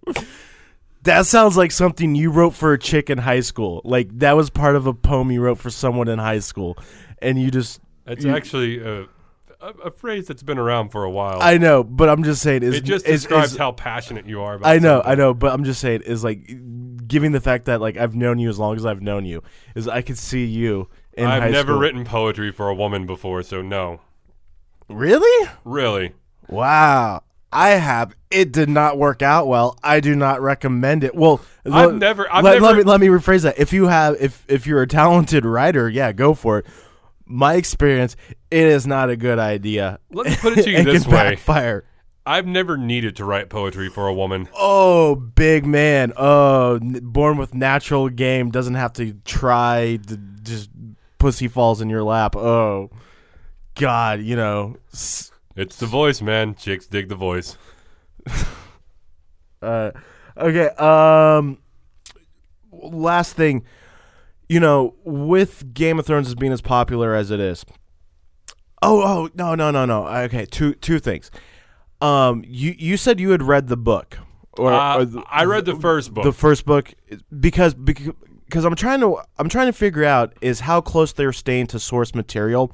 That sounds like something you wrote for a chick in high school. Like that was part of a poem you wrote for someone in high school, and you just.
it's
you-
actually a, a, a phrase that's been around for a while
I know, but I'm just saying. Is,
it just
is-
describes
is-
how passionate you are about
I know,
something.
I know, but I'm just saying is like giving the fact that like I've known you as long as I've known you is I could see you in
i've never
school.
written poetry for a woman before so no
Really?
really
Wow. I have. It did not work out well. I do not recommend it. Well,
I've never- I've
let, let me let me rephrase that. If you have, if if you're a talented writer, yeah, go for it. My experience, it is not a good idea.
Let me put it to you this way.
backfire.
i've never needed to write poetry for a woman
Oh, big man. Oh, n- born with natural game doesn't have to try. To just pussy falls in your lap. Oh, God, you know. s-
It's the voice, man. Chicks dig the voice.
Uh, okay. Um, last thing, you know, with Game of Thrones as being as popular as it is. Oh, oh, no, no, no, no. Okay, two two things. Um, you you said you had read the book, or,
Uh,
or the-
I read the first book.
the first book, because because I'm trying to I'm trying to figure out is how close they're staying to source material,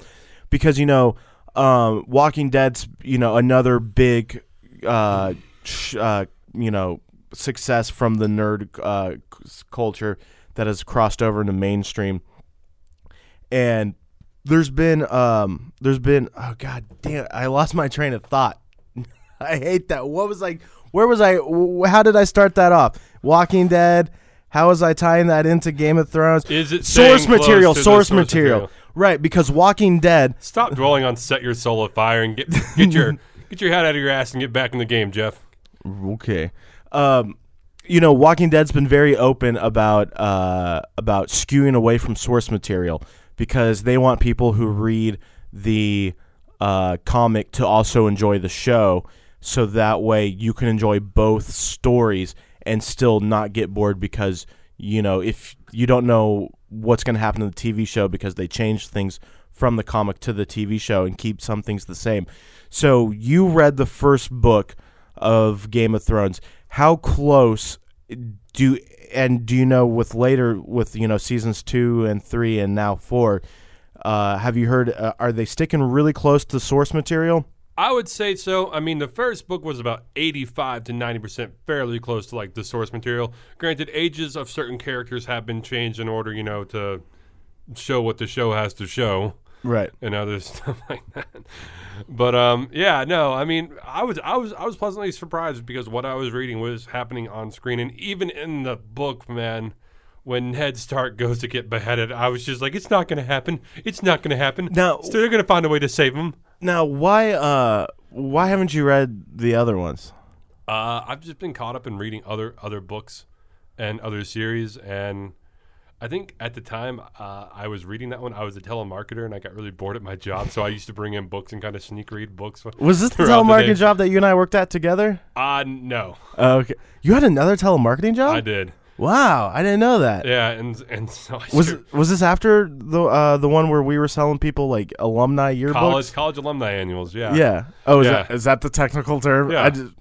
because you know, um, Walking Dead's you know another big, uh, sh- uh, you know, success from the nerd uh, c- culture that has crossed over into mainstream, and there's been um there's been oh god damn I lost my train of thought. I hate that. What was like? Where was I? How did I start that off? Walking Dead. How was I tying that into Game of Thrones?
Is it
source material? Source,
source
material.
material?
Right, because Walking Dead.
Stop dwelling on set your soul afire and get get your get your head out of your ass and get back in the game, Jeff.
Okay. Um, you know, Walking Dead's been very open about uh about skewing away from source material because they want people who read the uh, comic to also enjoy the show, so that way you can enjoy both stories and still not get bored because you know if you don't know what's going to happen in the TV show because they changed things from the comic to the TV show and keep some things the same. So you read the first book of Game of Thrones. How close do and do you know with later with you know seasons two and three and now four? Uh, have you heard? Uh, are they sticking really close to source material?
I would say so. I mean, the first book was about 85 to 90% fairly close to like the source material. Granted, ages of certain characters have been changed in order, you know, to show what the show has to show
Right.
and other stuff like that. But um, yeah, no, I mean, I was I was I was pleasantly surprised because what I was reading was happening on screen, and even in the book, man, when Ned Stark goes to get beheaded, I was just like, it's not going to happen. It's not going to happen.
No.
so they're going to find a way to save him.
Now, why? Uh, why haven't you read the other ones?
Uh, I've just been caught up in reading other other books and other series, and I think at the time uh, I was reading that one, I was a telemarketer, and I got really bored at my job, so I used to bring in books and kind of sneak read books.
Was this the
throughout the
telemarketing job that you and I worked at together?
Uh, no,
okay. You had another telemarketing job?
I did.
Wow, I didn't know that.
Yeah, and and so I
Was
started-
was this after the uh, the one where we were selling people like alumni yearbooks?
college college alumni annuals. Yeah.
Yeah. Oh, is
Yeah.
that is that the technical term?
Yeah.
I just,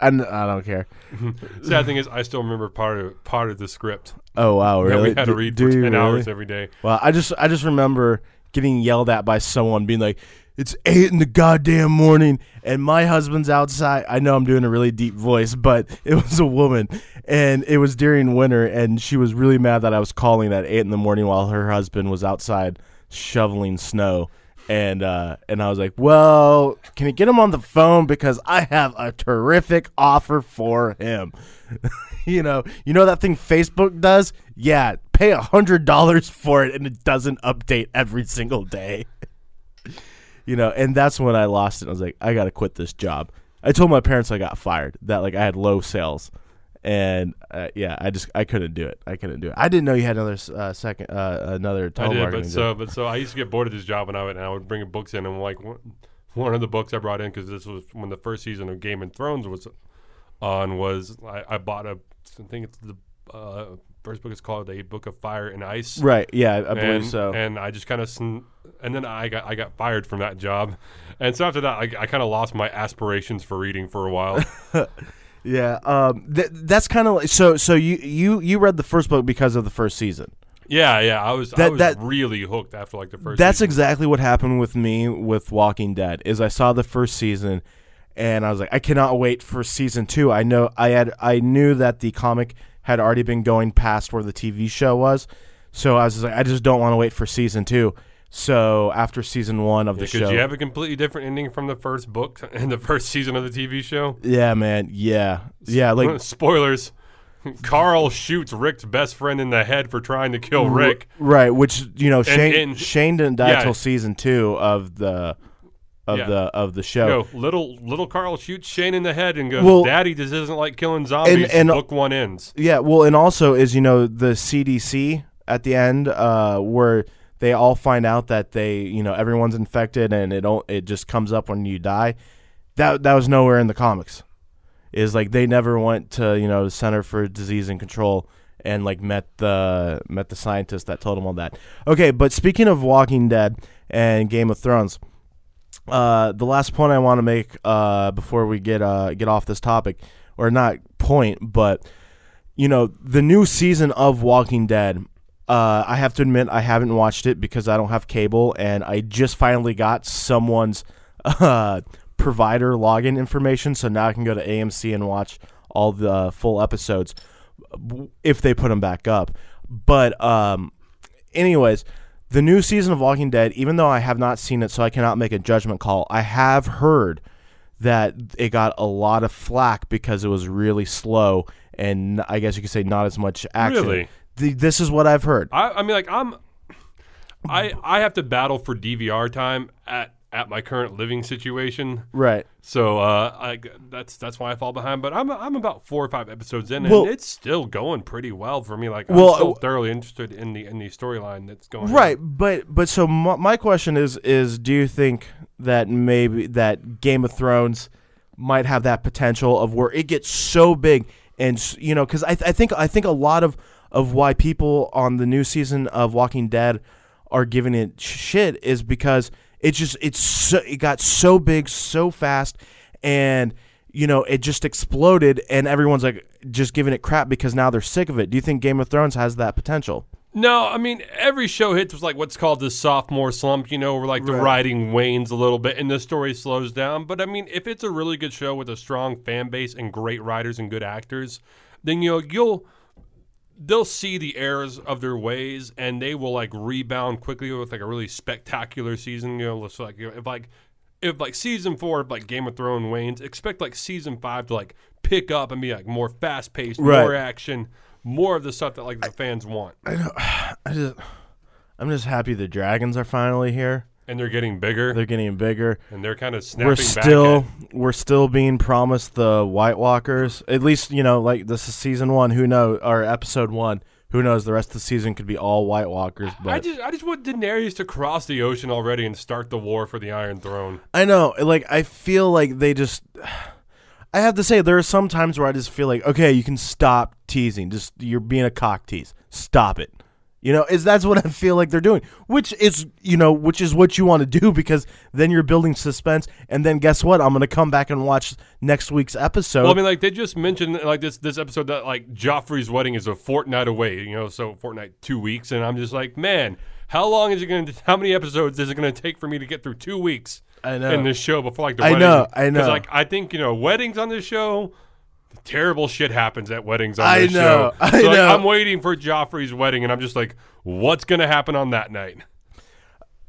I, n- I don't care.
Sad thing is, I still remember part of part of the script
Oh wow,
that
really?
we had to
Do-
read
do
for
you
ten
really?
hours every day.
Well, I just I just remember getting yelled at by someone being like, "It's eight in the goddamn morning," and my husband's outside. I know I'm doing a really deep voice, but it was a woman, and it was during winter, and she was really mad that I was calling at eight in the morning while her husband was outside shoveling snow. And uh, and I was like, well, can you get him on the phone because I have a terrific offer for him. you know, you know that thing Facebook does? Yeah, pay a hundred dollars for it and it doesn't update every single day. you know, and that's when I lost it. I was like, I gotta quit this job. I told my parents I got fired, that like I had low sales, and uh, yeah, I just I couldn't do it. I couldn't do it. I didn't know you had another uh, second, uh, another
I did, but
job.
so but so I used to get bored of this job, and I would and I would bring books in, and like one, one of the books I brought in because this was when the first season of Game of Thrones was on was I, I bought a I think it's the uh, first book is called A Book of Fire and Ice.
right? Yeah, I believe
and,
so.
And I just kind of, sn- and then I got I got fired from that job, and so after that, I, I kind of lost my aspirations for reading for a while.
yeah, um, th- that's kind of like so. So you you you read the first book because of the first season.
yeah, yeah, I was I
That-
was
that-
really hooked after like the first.
That's
season.
exactly what happened with me with Walking Dead. Is I saw the first season, and I was like, I cannot wait for season two. I know I had I knew that the comic had already been going past where the TV show was, so I was just like, I just don't want to wait for season two. So after season one of the show,
you have a completely different ending from the first book and the first season of the TV show.
yeah, man, yeah, yeah, like
Spoilers. Carl shoots Rick's best friend in the head for trying to kill Rick.
right, which you know Shane
and-
Shane didn't die
yeah.
till season two of the of
Yeah.
the of the show.
No, little little Carl shoots Shane in the head and goes,
Well-
"Daddy just doesn't like killing zombies."
and-
book one ends.
Yeah, well, and also is you know the CDC at the end uh, where they all find out that they you know everyone's infected and it don't it just comes up when you die. That that was nowhere in the comics. Is like they never went to you know the Center for Disease and Control and like met the met the scientist that told them all that. Okay, but speaking of Walking Dead and Game of Thrones, uh, the last point I want to make uh, before we get uh, get off this topic, or not point, but you know the new season of Walking Dead. Uh, I have to admit I haven't watched it because I don't have cable, and I just finally got someone's uh, provider login information, so now I can go to AMC and watch all the full episodes if they put them back up. But um, anyways, the new season of Walking Dead, even though I have not seen it, so I cannot make a judgment call, I have heard that it got a lot of flack because it was really slow and I guess you could say not as much action.
Really?
Th- this is what I've heard.
I, I mean, like I'm, I I have to battle for DVR time at at my current living situation.
Right.
So uh, I that's that's why I fall behind. But I'm I'm about four or five episodes in, and
Well-
it's still going pretty well for me. Like I'm
Well,
still
uh,
thoroughly interested in the in the storyline that's going. on.
Right, but but so my, my question is is do you think that maybe that Game of Thrones might have that potential of where it gets so big and you know cuz I, th- I think I think a lot of of why people on the new season of Walking Dead are giving it shit is because it just it's so, it got so big so fast and you know it just exploded and everyone's like just giving it crap because now they're sick of it. Do you think Game of Thrones has that potential?
No, I mean every show hits with like what's called the sophomore slump, you know, where like the
Right.
writing wanes a little bit and the story slows down. But I mean, if it's a really good show with a strong fan base and great writers and good actors, then you know you'll they'll see the errors of their ways and they will like rebound quickly with like a really spectacular season. You know, so like if like if like season four of like Game of Thrones wanes, expect like season five to like pick up and be like more fast paced,
Right.
more action, more of the stuff that like the fans want.
I know. I just, I'm just happy the dragons are finally here.
And they're getting bigger
They're getting bigger.
and they're kind of snapping
We're
back.
still, we're still being promised the White Walkers. At least you know, like this is season one. Who knows? Or episode one. Who knows? The rest of the season could be all White Walkers. But
I just I just want Daenerys to cross the ocean already and start the war for the Iron Throne.
I know, like I feel like they just I have to say there are some times where I just feel like, okay, you can stop teasing. Just you're being a cock tease. Stop it. You know, is that's what I feel like they're doing, which is you know, which is what you want to do because then you're building suspense, and then guess what? I'm gonna come back and watch next week's episode.
Well, I mean, like they just mentioned, like this this episode that like Joffrey's wedding is a fortnight away. You know, so fortnight, two weeks, and I'm just like, man, how long is it going to? How many episodes is it going to take for me to get through two weeks?
I know.
in this show before like the
I
wedding.
know, I know.
Because like I think you know weddings on this show. Terrible shit happens at weddings on
I know,
show.
I
so like,
know.
I'm waiting for Joffrey's wedding, and I'm just like, what's gonna happen on that night?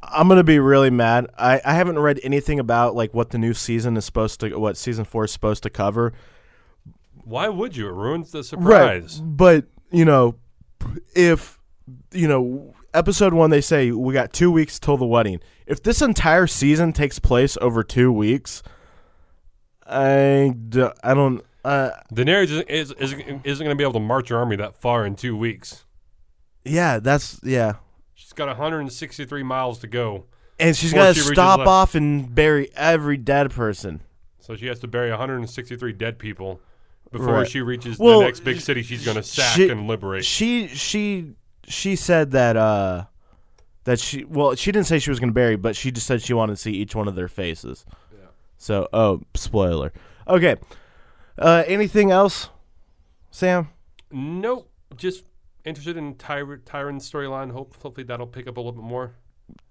I'm gonna be really mad. I, I haven't read anything about like what the new season is supposed to, what season four is supposed to cover.
Why would you? It ruins the surprise. Right.
But you know, if you know, episode one, they say we got two weeks till the wedding. If this entire season takes place over two weeks, I, d- I don't. Uh,
Daenerys is, is, isn't, isn't going to be able to march her army that far in two weeks.
yeah, that's yeah.
She's got 163 miles to go,
And she's got to
she
stop off and bury every dead person.
so she has to bury 163 dead people before
Right.
she reaches
Well,
the next big city she's going to sack
she-
and liberate.
She she she said that uh that she well she didn't say she was going to bury, but she just said she wanted to see each one of their faces. So oh spoiler. Okay. Uh, anything else, Sam?
nope, just interested in Tyr- Tyrion's storyline. Hope, hopefully that'll pick up a little bit more.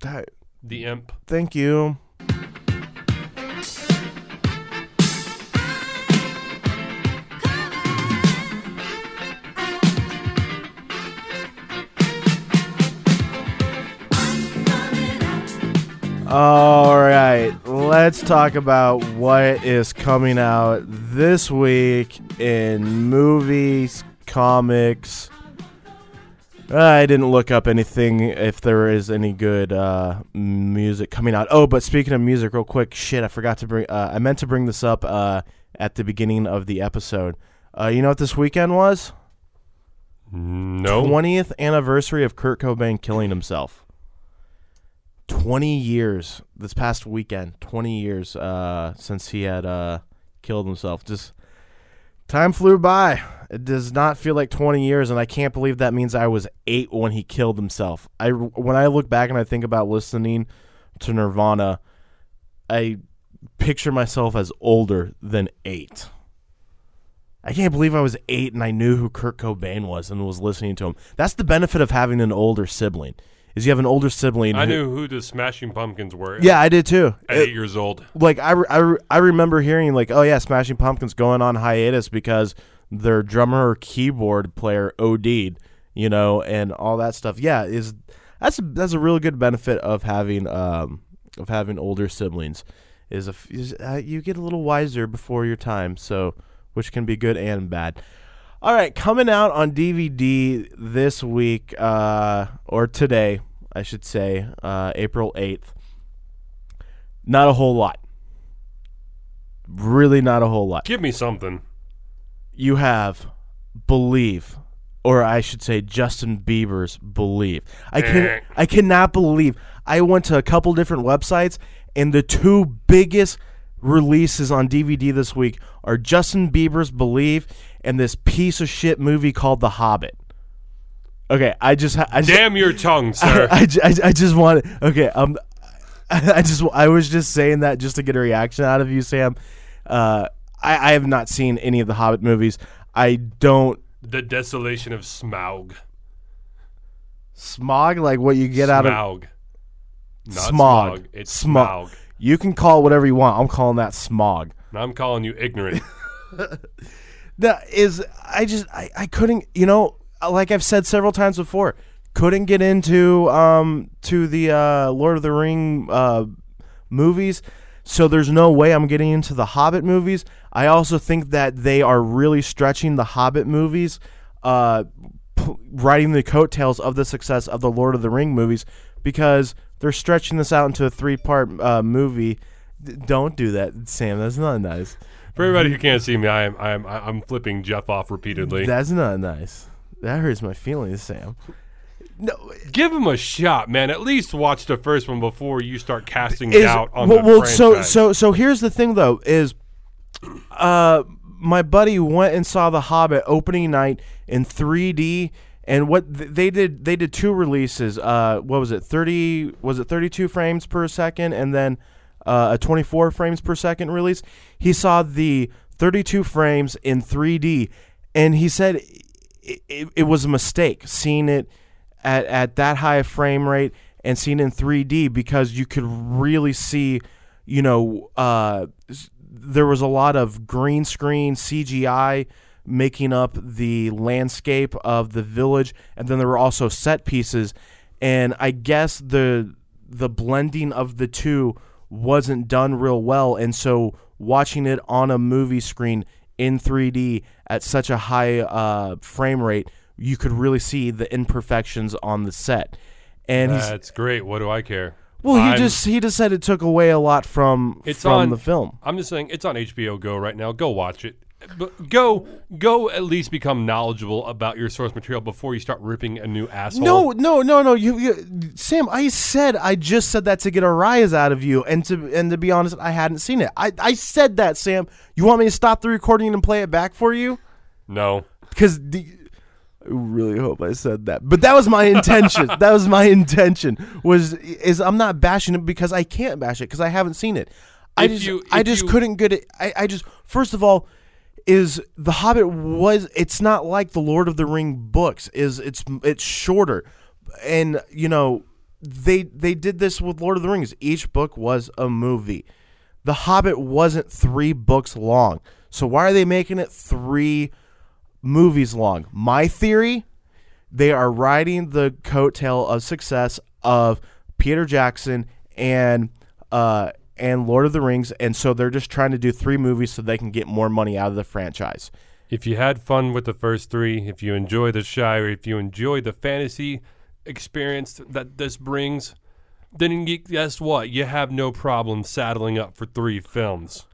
That-
The imp.
Thank you. All right, let's talk about what is coming out this week in movies, comics. I didn't look up anything if there is any good uh, music coming out. Oh, but speaking of music, real quick, shit, I forgot to bring. Uh, I meant to bring this up uh, at the beginning of the episode. Uh, you know what this weekend was?
No.
Twentieth anniversary of Kurt Cobain killing himself. Twenty years this past weekend. Twenty years uh, since he had uh, killed himself. Just time flew by. It does not feel like twenty years, and I can't believe that means I was eight when he killed himself. I when I look back and I think about listening to Nirvana, I picture myself as older than eight. I can't believe I was eight and I knew who Kurt Cobain was and was listening to him. That's the benefit of having an older sibling. Is you have an older sibling.
I
who-
knew who the Smashing Pumpkins were.
Yeah, I did too.
At
It-
eight years old.
like I, re- I, re- I remember hearing like, oh yeah, Smashing Pumpkins going on hiatus because their drummer or keyboard player OD'd, you know, and all that stuff. Yeah, is that's a, that's a really good benefit of having um of having older siblings. Is a is, uh, you get a little wiser before your time, so which can be good and bad. All right, coming out on DVD this week, uh, or today, I should say, uh, April 8th. Not a whole lot. Really, not a whole lot.
Give me something.
You have Believe, or I should say, Justin Bieber's Believe. I
Eh.
can I cannot believe. I went to a couple different websites, and the two biggest releases on DVD this week are Justin Bieber's Believe and this piece of shit movie called The Hobbit. Okay, I just, I just
damn your tongue, sir.
I, I, I just want okay um I just I was just saying that just to get a reaction out of you Sam uh I, I have not seen any of the Hobbit movies I don't
the desolation of Smaug.
smog like what you get out of
Not
smog
smog. It's
Smog.
Smaug.
you can call it whatever you want I'm calling that smog
I'm calling you ignorant.
that is I just I, I couldn't you know like I've said several times before couldn't get into um to the uh Lord of the Ring uh movies. So there's no way I'm getting into the Hobbit movies. I also think that they are really stretching the Hobbit movies uh p- riding the coattails of the success of the Lord of the Ring movies because they're stretching this out into a three part uh, movie. D- don't do that Sam. That's not nice
For everybody who can't see me, I am I am I- I'm flipping Jeff off repeatedly.
That's not nice. That hurts my feelings, Sam. No,
Give him a shot, man. At least watch the first one before you start casting
is
doubt on
well,
the
well
franchise.
so so so here's the thing though is uh, my buddy went and saw The Hobbit opening night in 3D, and what th- they did, they did two releases. Uh, what was it? 30 was it 32 frames per second, and then uh, a 24 frames per second release. He saw the 32 frames in 3D, and he said it, it, it was a mistake seeing it at, at that high a frame rate and seeing in 3D because you could really see, you know, uh, there was a lot of green screen CGI making up the landscape of the village, and then there were also set pieces, and I guess the the blending of the two wasn't done real well, and so watching it on a movie screen in 3D at such a high uh, frame rate, you could really see the imperfections on the set. And
That's great. What do I care?
well, he
I'm-
just he just said it took away a lot from
It's
from
on
the film.
I'm just saying it's on HBO Go right now. Go watch it. But go go at least become knowledgeable about your source material before you start ripping a new asshole.
No, no, no, no. You, you, Sam. I said I just said that to get a rise out of you, and to and to be honest, I hadn't seen it. I, I said that, Sam. You want me to stop the recording and play it back for you?
No.
Because I really hope I said that, but that was my intention. that was my intention. Was is I'm not bashing it because I can't bash it because I haven't seen it. I
If
just
you-
I just
you-
couldn't get it. I, I just first of all is the Hobbit was it's not like the Lord of the Ring books is it's it's shorter, and you know they they did this with Lord of the Rings. Each book was a movie. The Hobbit wasn't three books long, so why are they making it three movies long? My theory: they are riding the coattail of success of Peter Jackson and uh and Lord of the Rings, and so they're just trying to do three movies so they can get more money out of the franchise.
If you had fun with the first three, if you enjoy the Shire, if you enjoy the fantasy experience that this brings, then you, guess what? You have no problem saddling up for three films.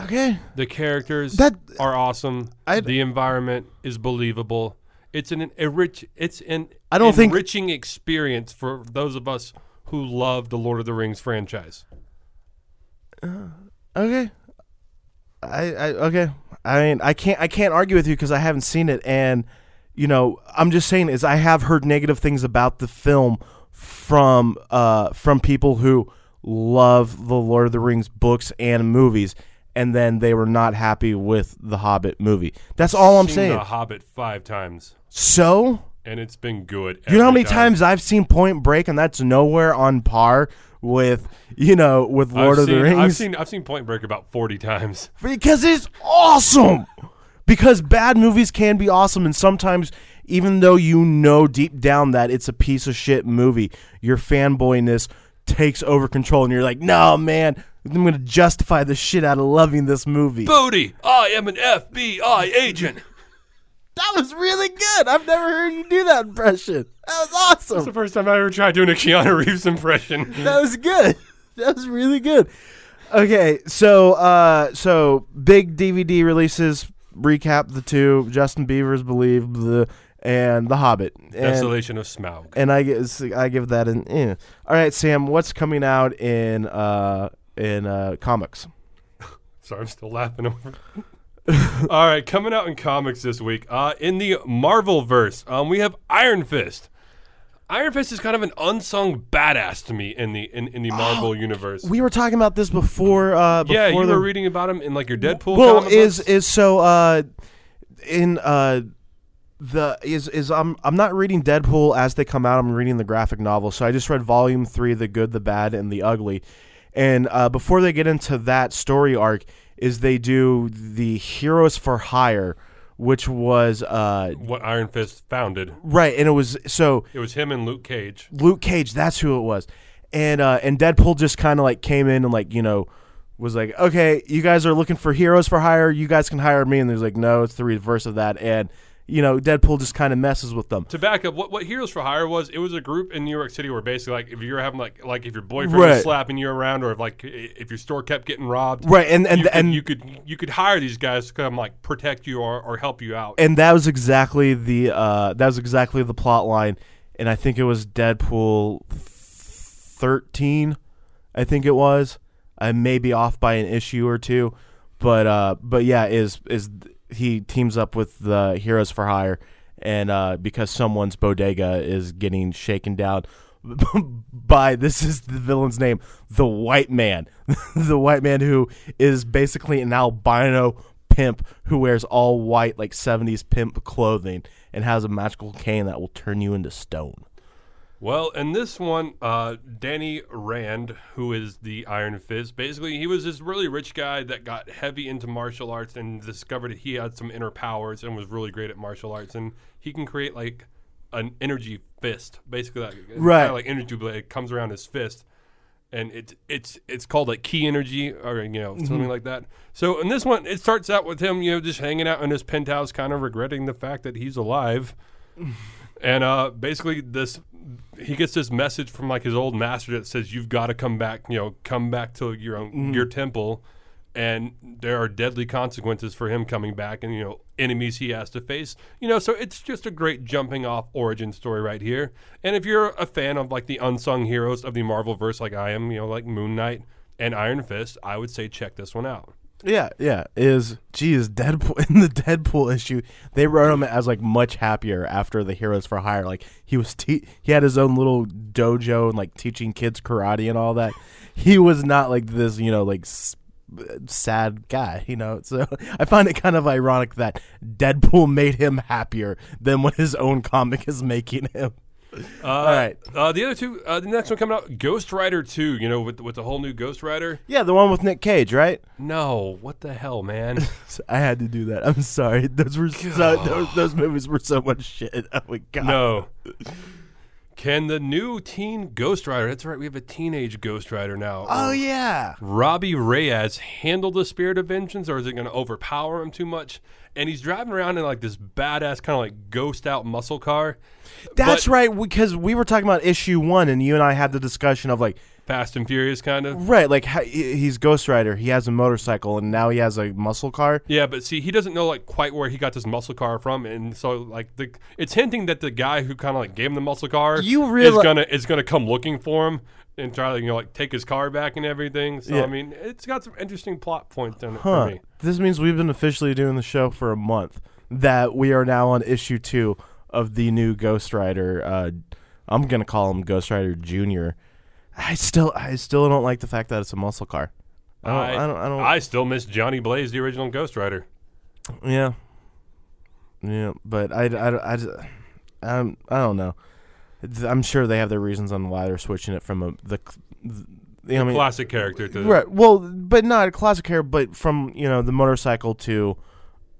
Okay.
The characters
That-
are awesome.
I-
the environment is believable. It's an enrich. It's an
I don't think-
enriching experience for those of us who love the Lord of the Rings franchise.
Okay. I, I okay. I mean, I can't I can't argue with you because I haven't seen it, and you know, I'm just saying is I have heard negative things about the film from uh from people who love the Lord of the Rings books and movies, and then they were not happy with the Hobbit movie. That's all I'm
Seen
saying.
The Hobbit five times,
So
and it's been good.
you know how many
time.
times I've seen Point Break, and that's nowhere on par with you know with Lord
I've
of
seen,
the Rings.
I've seen I've seen Point Break about forty times.
because it's awesome. Because bad movies can be awesome, and sometimes, even though you know deep down that it's a piece of shit movie, your fanboyness takes over control, and you're like, "No, man, I'm gonna justify the shit out of loving this movie."
Bodhi, I am an FBI agent.
that was really good. I've never heard you do that impression. That was awesome.
It's the first time I ever tried doing a Keanu Reeves impression.
That was good. That was really good. Okay, so uh, so big DVD releases. Recap the two: Justin Bieber's "Believe" the and The Hobbit. And,
Desolation of Smaug.
and I guess I give that an. Eh. All right, Sam. What's coming out in uh in uh comics?
Sorry, I'm still laughing over. All right, coming out in comics this week. Uh, in the Marvel verse, um, we have Iron Fist. Iron Fist is kind of an unsung badass to me in the in, in the Marvel universe.
We were talking about this before. Uh, before
yeah, you
the,
were reading about him in like your Deadpool.
well is
books?
is so uh in uh the is is I'm I'm not reading Deadpool as they come out. I'm reading the graphic novel. So I just read volume three, the good, the bad, and the ugly. And uh, before they get into that story arc, is they do the Heroes for Hire, which was uh
what Iron Fist founded.
right, and it was so
It was him and Luke Cage.
Luke Cage, that's who it was. And uh and Deadpool just kind of like came in and like, you know, was like, "Okay, you guys are looking for heroes for hire. You guys can hire me." And there's like, "No, it's the reverse of that." And you know, Deadpool just kind of messes with them.
To back up, what, what Heroes for Hire was, it was a group in New York City where basically, like, if you're having like, like if your boyfriend
Right.
was slapping you around, or if like, if your store kept getting robbed,
Right, and and
you could,
and
you could you could hire these guys to come like protect you or, or help you out.
and that was exactly the uh that was exactly the plot line and I think it was Deadpool 13 I think it was I may be off by an issue or two but uh, but yeah, is is he teams up with the Heroes for Hire, and uh, because someone's bodega is getting shaken down by this is the villain's name, the White Man, the White Man who is basically an albino pimp who wears all white like 70s pimp clothing and has a magical cane that will turn you into stone.
Well, in this one, uh, Danny Rand, who is the Iron Fist, basically he was this really rich guy that got heavy into martial arts and discovered that he had some inner powers and was really great at martial arts, and he can create like an energy fist, basically like
Right.
kinda like energy blade it comes around his fist, and it's it's it's called like key energy or you know something like that. So in this one, it starts out with him, you know, just hanging out in his penthouse, kind of regretting the fact that he's alive. And uh, basically, this he gets this message from like his old master that says, "You've got to come back. You know, come back to your own, mm. your temple." And there are deadly consequences for him coming back, and you know enemies he has to face. You know, so it's just a great jumping off origin story right here. And if you're a fan of like the unsung heroes of the Marvel verse, like I am, you know, like Moon Knight and Iron Fist, I would say check this one out.
Yeah, yeah. Is geez, Deadpool in the Deadpool issue, they wrote him as like much happier after the Heroes for Hire. Like he was, te- he had his own little dojo and like teaching kids karate and all that. He was not like this, you know, like s- sad guy, you know. So I find it kind of ironic that Deadpool made him happier than what his own comic is making him.
Uh,
All right.
Uh, the other two, uh, the next one coming out, Ghost Rider 2, you know, with, with the whole new Ghost Rider.
Yeah, the one with Nick Cage, right?
No, what the hell, man?
I had to do that. I'm sorry. Those were so, those, those movies were so much shit. Oh my god.
no. Can the new teen Ghost Rider, that's right, we have a teenage Ghost Rider now.
Oh yeah.
Robbie Reyes handle the spirit of vengeance, or is it going to overpower him too much? And he's driving around in like this badass kind of like ghost out muscle car.
That's
But-
right. Because we were talking about issue one, and you and I had the discussion of like,
Fast and Furious kind of.
right, like he's Ghost Rider. He has a motorcycle, and now he has a muscle car.
Yeah, but see, he doesn't know like quite where he got this muscle car from, and so like the it's hinting that the guy who kind of like gave him the muscle car
You
is gonna is gonna come looking for him and try to you know like take his car back and everything. So
Yeah.
I mean, it's got some interesting plot points in it
Huh.
for me.
This means we've been officially doing the show for a month. That we are now on issue two of the new Ghost Rider. Uh, I'm gonna call him Ghost Rider Junior. I still, I still don't like the fact that it's a muscle car. I don't, I, don't, I don't.
I still miss Johnny Blaze, the original Ghost Rider.
Yeah. Yeah, but I, I, I, just- I'm, I don't know. I'm sure they have their reasons on why they're switching it from a, the, the I mean,
Classic character to
right? Well, but not a classic car, but from you know the motorcycle to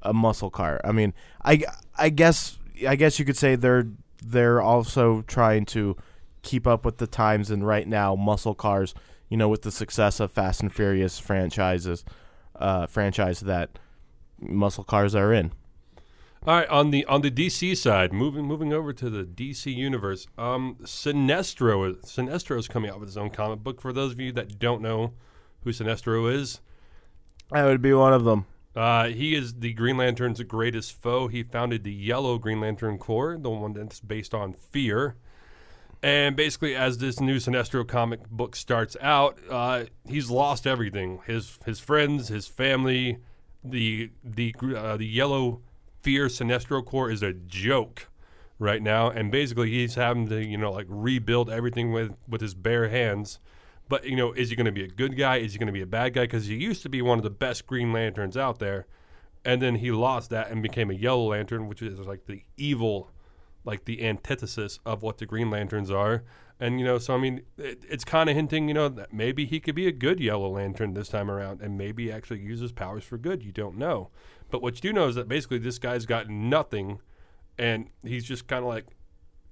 a muscle car. I mean, I, I guess, I guess you could say they're they're also trying to keep up with the times, and right now, muscle cars, you know, with the success of Fast and Furious franchises, uh, franchise that muscle cars are in.
All right, on the on the DC side, moving moving over to the DC universe, um, Sinestro Sinestro is coming out with his own comic book. For those of you that don't know who Sinestro is,
I would be one of them.
uh, he is the Green Lantern's greatest foe. He founded the Yellow Green Lantern Corps, the one that's based on fear. And basically, as this new Sinestro comic book starts out, uh, he's lost everything: his his friends, his family. The the uh, the Yellow Fear Sinestro Corps is a joke right now, and basically he's having to you know like rebuild everything with with his bare hands. But you know, is he going to be a good guy? Is he going to be a bad guy? Because he used to be one of the best Green Lanterns out there, and then he lost that and became a Yellow Lantern, which is like the evil, like the antithesis of what the Green Lanterns are. And you know, so I mean, it, it's kind of hinting, you know, that maybe he could be a good Yellow Lantern this time around, and maybe actually use his powers for good. You don't know, but what you do know is that basically this guy's got nothing, and he's just kind of like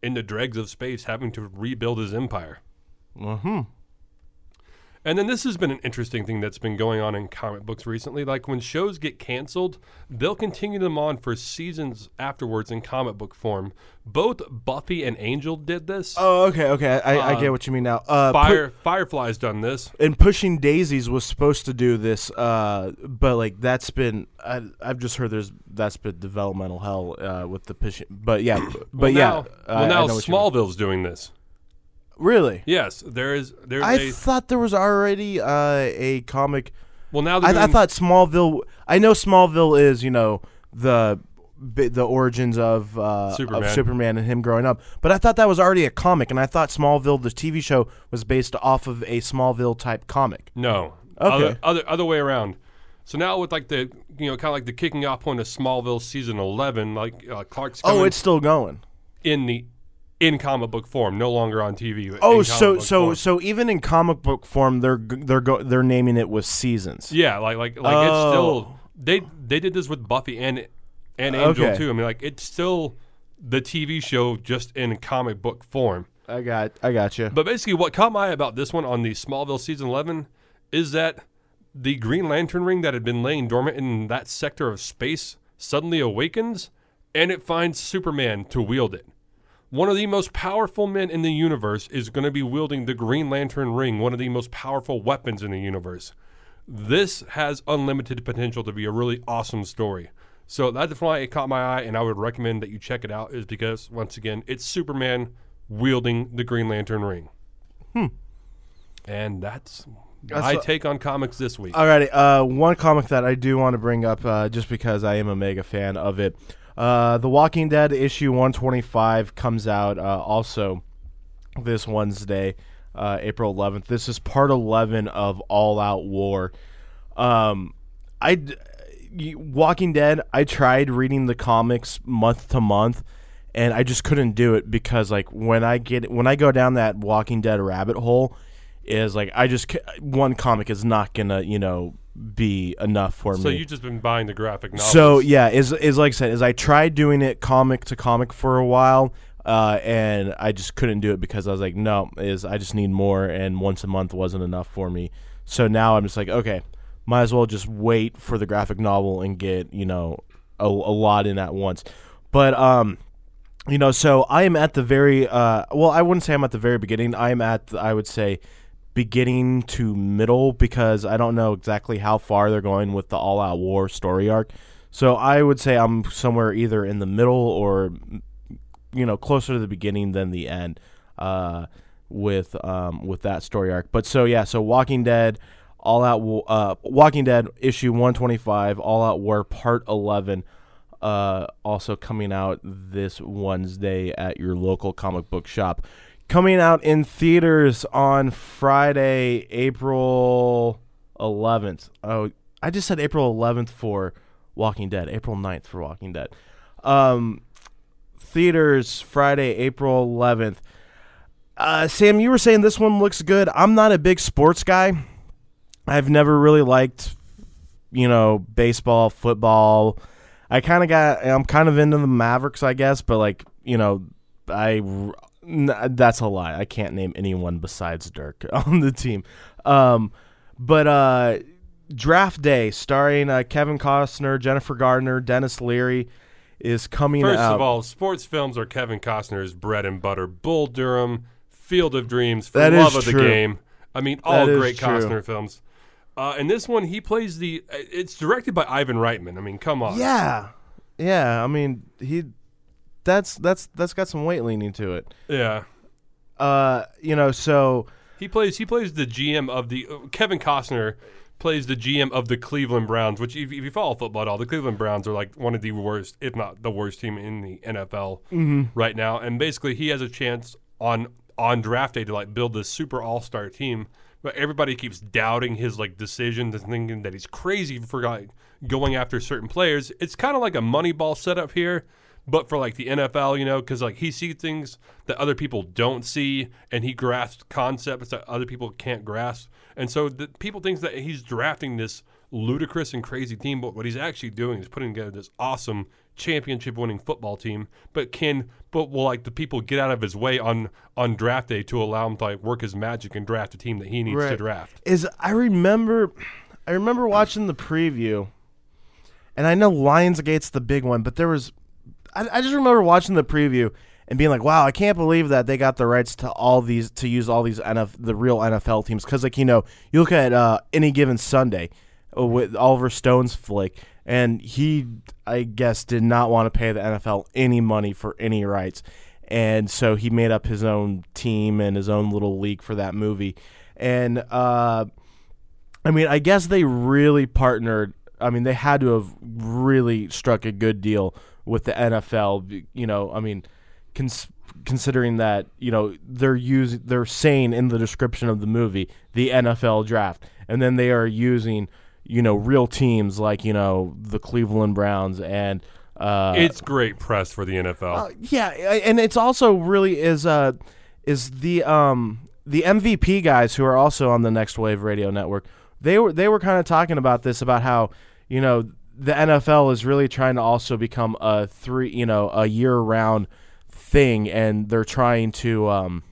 in the dregs of space, having to rebuild his empire.
Mm-hmm.
And then this has been an interesting thing that's been going on in comic books recently. Like when shows get canceled, they'll continue them on for seasons afterwards in comic book form. Both Buffy and Angel did this.
Oh, okay, okay. I, I
Uh,
get what you mean now. Uh, pu-
Fire Firefly's done this.
and pushing daisies was supposed to do this uh but like that's been I, i've just heard there's that's been developmental hell uh with the pushing but yeah but
Well,
yeah
now,
I-
well now. Smallville's doing this.
Really
Yes, there is There.
I
a,
thought there was already uh a comic
Well, now
I, I thought Smallville. I know Smallville is you know the the origins of uh,
Superman.
of Superman and him growing up, but I thought that was already a comic, and I thought Smallville, the TV show, was based off of a Smallville type comic.
No.
Okay.
Other, other other way around. So now with like the you know kind of like the kicking off point of Smallville season eleven, like uh, Clark's
Oh, it's still going.
in the in comic book form, no longer on TV.
Oh, so so
form.
so even in comic book form, they're they're go, they're naming it with seasons.
yeah, like like like it's
Oh.
still they they did this with Buffy and and Angel
Okay.
too. I mean, like it's still the TV show just in comic book form.
I got I got you.
But basically, what caught my eye about this one on the Smallville season 11 is that the Green Lantern ring that had been laying dormant in that sector of space suddenly awakens and it finds Superman to wield it. One of the most powerful men in the universe is going to be wielding the Green Lantern ring, one of the most powerful weapons in the universe. This has unlimited potential to be a really awesome story. So that's why it caught my eye, and I would recommend that you check it out, is because, once again, it's Superman wielding the Green Lantern ring. Hmm. And that's, my
a-
take on comics this week.
Alrighty, uh, one comic that I do want to bring up, uh, just because I am a mega fan of it. Uh, the Walking Dead issue 125 comes out uh, also this Wednesday, uh, April 11th. This is part 11 of All Out War. Um, I Walking Dead. I tried reading the comics month to month, and I just couldn't do it because like when I get when I go down that Walking Dead rabbit hole, is like I just one comic is not gonna you know be enough for
so
me.
So you've just been buying the graphic novels.
So yeah, is is like I said, is I tried doing it comic to comic for a while, uh, and I just couldn't do it because I was like, no, is I just need more, and once a month wasn't enough for me. So now I'm just like, okay, might as well just wait for the graphic novel and get you know a, a lot in at once. But um, you know, so I am at the very uh, well, I wouldn't say I'm at the very beginning. I am at the, I would say beginning to middle because I don't know exactly how far they're going with the all out war story arc. So I would say I'm somewhere either in the middle or you know closer to the beginning than the end uh, with um, with that story arc. But so yeah, so Walking Dead, All Out, uh, Walking Dead issue 125, All Out War Part 11, uh, also coming out this Wednesday at your local comic book shop. Coming out in theaters on Friday, April 11th. Oh, I just said April 11th for Walking Dead. April 9th for Walking Dead. Um, theaters Friday, April 11th. Uh, Sam, you were saying this one looks good. I'm not a big sports guy. I've never really liked, you know, baseball, football. I kind of got. I'm kind of into the Mavericks, I guess, but like, you know, I. n- That's a lie. I can't name anyone besides Dirk on the team. Um, but uh, Draft Day, starring uh, Kevin Costner, Jennifer Garner, Denis Leary, is coming
First
out.
of all, sports films are Kevin Costner's bread and butter. Bull Durham, Field of Dreams, For
That
Love of the. Game. I mean, all
That
great. Costner films. Uh, and this one, he plays the. uh, It's directed by Ivan Reitman. I mean, come on.
Yeah, yeah. I mean, he. That's that's that's got some weight leaning to it.
Yeah.
Uh, you know, so
He plays. He plays the GM of the. uh, Kevin Costner plays the GM of the Cleveland Browns. Which, if, if you follow football at all, the Cleveland Browns are like one of the worst, if not the worst team in the NFL
Mm-hmm.
right now. And basically, he has a chance on on draft day to like build this super all star team. But everybody keeps doubting his like decisions and thinking that he's crazy for like, going after certain players. It's kind of like a Moneyball setup here, but for like the NFL, you know, because like he sees things that other people don't see, and he grasps concepts that other people can't grasp, and so the people think that he's drafting this ludicrous and crazy team, but what he's actually doing is putting together this awesome championship-winning football team. But can but will like the people get out of his way on on draft day to allow him to like work his magic and draft a team that he needs to draft?
is I remember, I remember watching the preview, and I know Lionsgate's the big one, but there was, I, I just remember watching the preview and being like, wow, I can't believe that they got the rights to all these to use all these NF the real NFL teams because like you know you look at uh, any given Sunday uh, with Oliver Stone's flick. And he, I guess, did not want to pay the NFL any money for any rights. And so he made up his own team and his own little league for that movie. And uh, I mean, I guess they really partnered. I mean, they had to have really struck a good deal with the NFL. You know, I mean, cons- considering that you know they're using they're saying in the description of the movie the NFL draft, and then they are using you know real teams like you know the Cleveland Browns and. Uh,
it's great press for the NFL.
uh, yeah, and it's also really is uh is the um the MVP guys who are also on the Next Wave Radio Network. They were they were kind of talking about this about how you know the NFL is really trying to also become a three you know a year round thing, and they're trying to um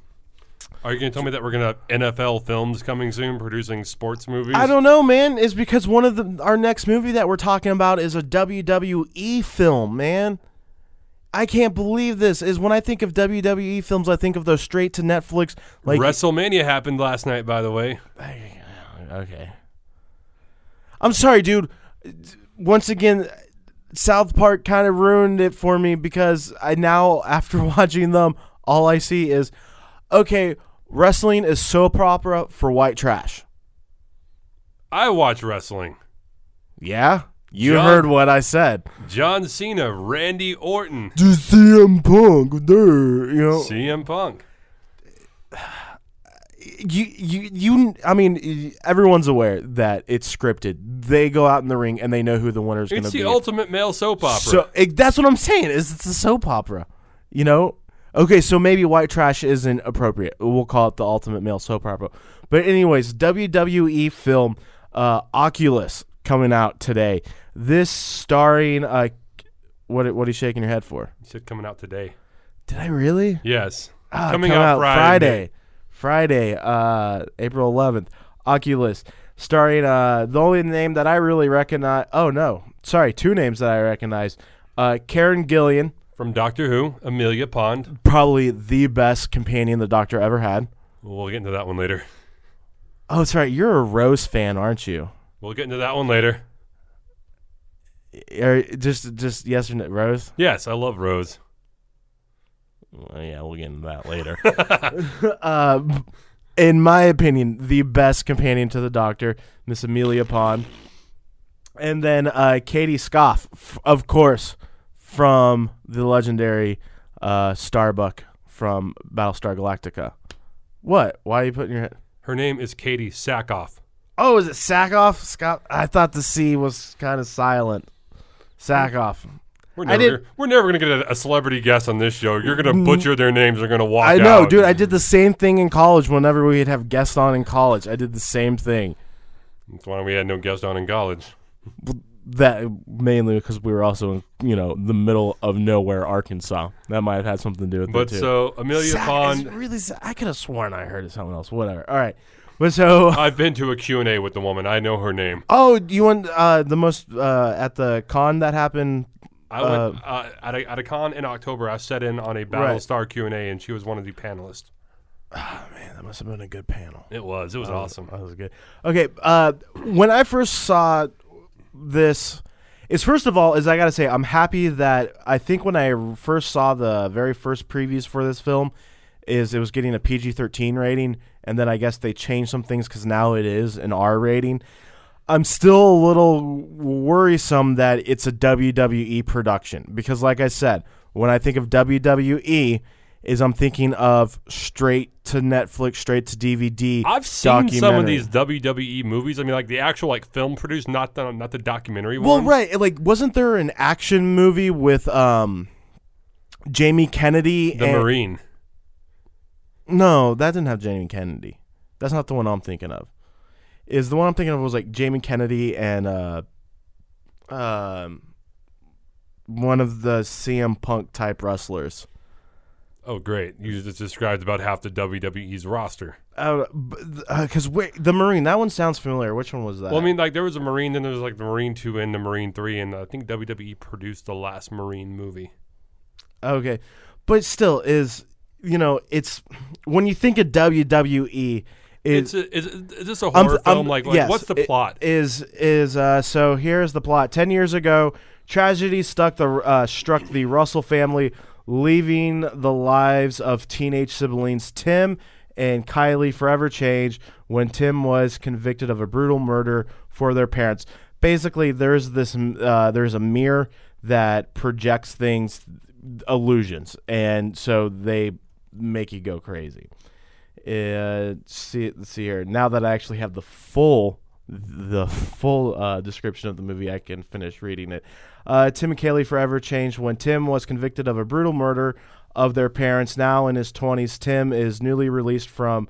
Are you going to tell me that we're going to have NFL films coming soon, producing sports movies?
I don't know, man. Is because one of the our next movie that we're talking about is a WWE film, man. I can't believe this. Is when I think of WWE films, I think of those straight to Netflix. Like,
WrestleMania happened last night, by the way.
okay. I'm sorry, dude. Once again, South Park kind of ruined it for me because I now, after watching them, all I see is, okay, wrestling is soap opera for white trash.
I watch wrestling.
Yeah, you
John-
heard what I said.
John Cena, Randy Orton,
Just CM Punk there, you know.
CM Punk.
You, you, you. I mean, everyone's aware that it's scripted. They go out in the ring and they know who the winner is going to be.
It's the ultimate male soap opera.
So it, that's what I'm saying. Is it's a soap opera, you know? Okay, so maybe white trash isn't appropriate. We'll call it the ultimate male soap opera. But anyways, WWE film uh, Oculus coming out today. This starring uh, what? What are you shaking your head for?
He said coming out today.
Did I really?
Yes.
Ah,
coming
come
out, Friday.
Friday, uh, April 11th. Oculus, starring uh, the only name that I really recognize. Oh no, sorry, two names that I recognize. Uh, Karen Gillan,
From Doctor Who, Amelia Pond.
probably the best companion the Doctor ever had.
We'll get into that one later.
Oh, that's right. You're a Rose fan, aren't you?
We'll get into that one later.
Or just, just yes or no, Rose.
Yes, I love Rose.
Well, yeah, we'll get into that later. uh, in my opinion, the best companion to the Doctor, Miss Amelia Pond, and then uh, Katie Scoff, f- of course, from the legendary uh, Starbuck from Battlestar Galactica. What? Why are you putting your head?
Her name is Katie Sackhoff.
Oh, is it Sackoff? Scott? I thought the C was kind of silent. Sackoff.
We're never, we're never gonna get a, a celebrity guest on this show. You're gonna butcher their names. They're gonna walk.
I know,
out.
dude. I did the same thing in college. Whenever we'd have guests on in college, I did the same thing.
That's why we had no guest on in college.
That mainly because we were also in, you know, the middle of nowhere, Arkansas. That might have had something to do with
But
it too.
so Amelia
Sac-
Pond,
really, sa- I could have sworn I heard of something else. Whatever. All right. But so,
I've been to a Q&A with the woman. I know her name.
oh, you want uh, the most uh, at the con that happened?
I went uh, at, a, at a con in October. I sat in on a Battlestar Q&A, and she was one of the panelists.
Oh, Man, that must have been a good panel.
It was. It was awesome.
That was good. Okay, uh, when I first saw this, is first of all is I gotta say I'm happy that I think when I first saw the very first previews for this film, is it was getting a PG-13 rating, and then I guess they changed some things because now it is an R rating. I'm still a little worrisome that it's a WWE production because, like I said, when I think of WWE, is I'm thinking of straight to Netflix, straight to DVD.
I've seen some of these WWE movies. I mean, like the actual like film produced, not the not the documentary
Well,
ones.
right, like wasn't there an action movie with um Jamie Kennedy?
The
and-
Marine.
No, that didn't have Jamie Kennedy. That's not the one I'm thinking of. Is the one I'm thinking of was like Jamie Kennedy and uh um one of the CM Punk type wrestlers.
Oh, great! You just described about half the WWE's roster.
Uh, because the Marine. That one sounds familiar. Which one was that?
Well, I mean, like there was a Marine, then there was like the Marine Two and the Marine Three, and I think WWE produced the last Marine movie.
Okay, but still, is you know, it's when you think of WWE,
It's
is
a, is, is this a horror
I'm-
film? Like, like
yes,
what's the plot?
Is is uh so here's the plot. Ten years ago, tragedy stuck the uh, struck the Russell family, leaving the lives of teenage siblings Tim and Kylie forever changed when Tim was convicted of a brutal murder for their parents. Basically, there's this uh, there's a mirror that projects things, illusions, and so they make you go crazy. Uh, see, see here. Now that I actually have the full the full uh, description of the movie, I can finish reading it. Uh, Tim and Kaylee forever changed when Tim was convicted of a brutal murder of their parents. Now in his 20s, Tim is newly released from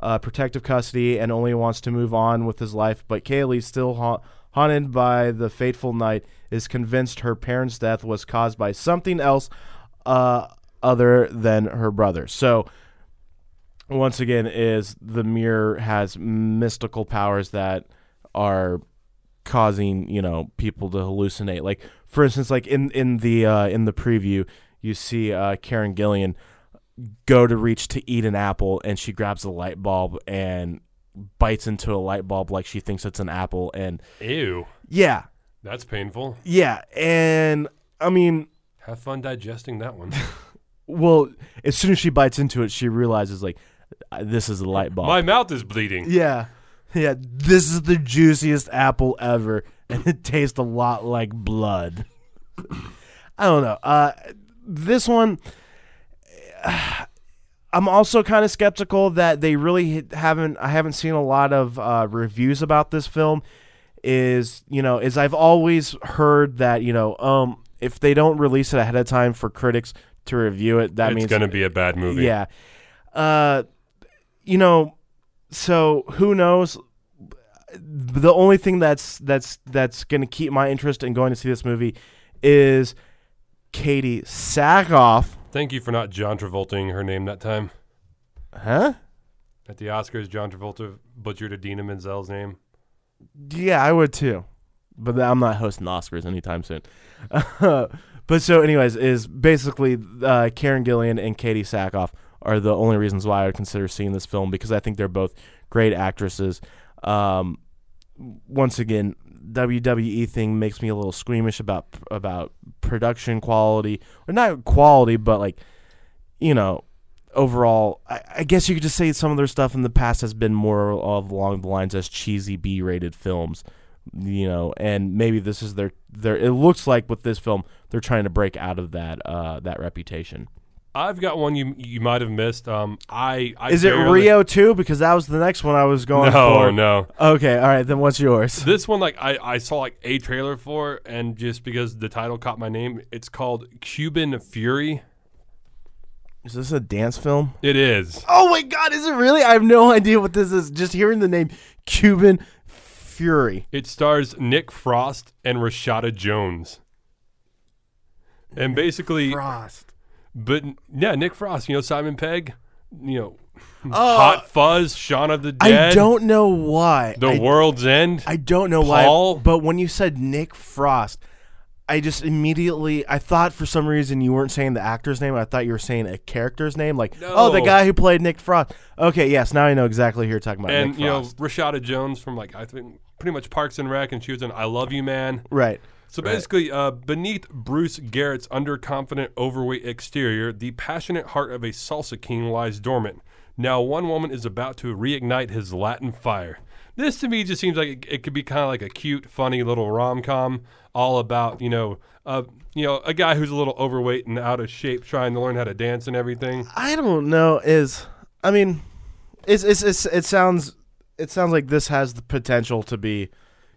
uh, protective custody and only wants to move on with his life. But Kaylee, still ha- haunted by the fateful night, is convinced her parents' death was caused by something else uh, other than her brother. So once again, is the mirror has mystical powers that are causing you know people to hallucinate. Like for instance, like in in the uh, in the preview, you see uh, Karen Gillan go to reach to eat an apple, and she grabs a light bulb and bites into a light bulb like she thinks it's an apple, and
Ew.
yeah,
That's painful.
yeah, and I mean,
Have fun digesting that one.
well, as soon as she bites into it, she realizes like this is a light bulb.
My mouth is bleeding.
Yeah. Yeah, this is the juiciest apple ever, and it tastes a lot like blood. I don't know. Uh, this one, I'm also kind of skeptical that they really haven't. I haven't seen a lot of uh, reviews about this film. Is you know, is I've always heard that you know, um, if they don't release it ahead of time for critics to review it, that
it's
means it's
going to be a bad movie.
yeah. Uh, you know, so who knows? The only thing that's that's that's going to keep my interest in going to see this movie is Katie Sackhoff.
Thank you for not John Travolting her name that time.
Huh?
At the Oscars, John Travolta butchered Idina Menzel's name.
Yeah, I would too. But I'm not hosting the Oscars anytime soon. but so, anyways, is basically uh, Karen Gillan and Katie Sackhoff are the only reasons why I would consider seeing this film because I think they're both great actresses. Um, once again, WWE thing makes me a little squeamish about about production quality, or not quality, but like you know, overall. I, I guess you could just say some of their stuff in the past has been more of along the lines as cheesy B-rated films, you know, and maybe this is their their. It looks like with this film they're trying to break out of that uh that reputation.
I've got one you you might have missed. Um, I, I
Is it
barely-
Rio too? Because that was the next one I was going
No,
for.
no.
Okay, all right. Then what's yours?
This one, like I, I saw like a trailer for, and just because the title caught my name, it's called Cuban Fury.
Is this a dance film?
It is.
Oh my God! Is it really? I have no idea what this is. Just hearing the name Cuban Fury.
It stars Nick Frost and Rashida Jones. And basically,
Frost.
But yeah, Nick Frost. You know Simon Pegg. You know,
Oh,
Hot Fuzz, Shaun of the Dead.
I don't know why.
The
I,
World's End.
I don't know
Paul?
why. But when you said Nick Frost, I just immediately I thought for some reason you weren't saying the actor's name. I thought you were saying a character's name, like oh, the guy who played Nick Frost. Okay, yes, now I know exactly who you're talking about.
and you know. Rashida Jones from like I think pretty much Parks and Rec, and she was in I Love You Man.
right.
So basically, uh, beneath Bruce Garrett's underconfident, overweight exterior, the passionate heart of a salsa king lies dormant. Now, one woman is about to reignite his Latin fire. This to me just seems like it, it could be kind of like a cute, funny little rom com, all about you know, uh, you know, a guy who's a little overweight and out of shape, trying to learn how to dance and everything.
I don't know. Is I mean, it's, it's it's it sounds it sounds like this has the potential to be,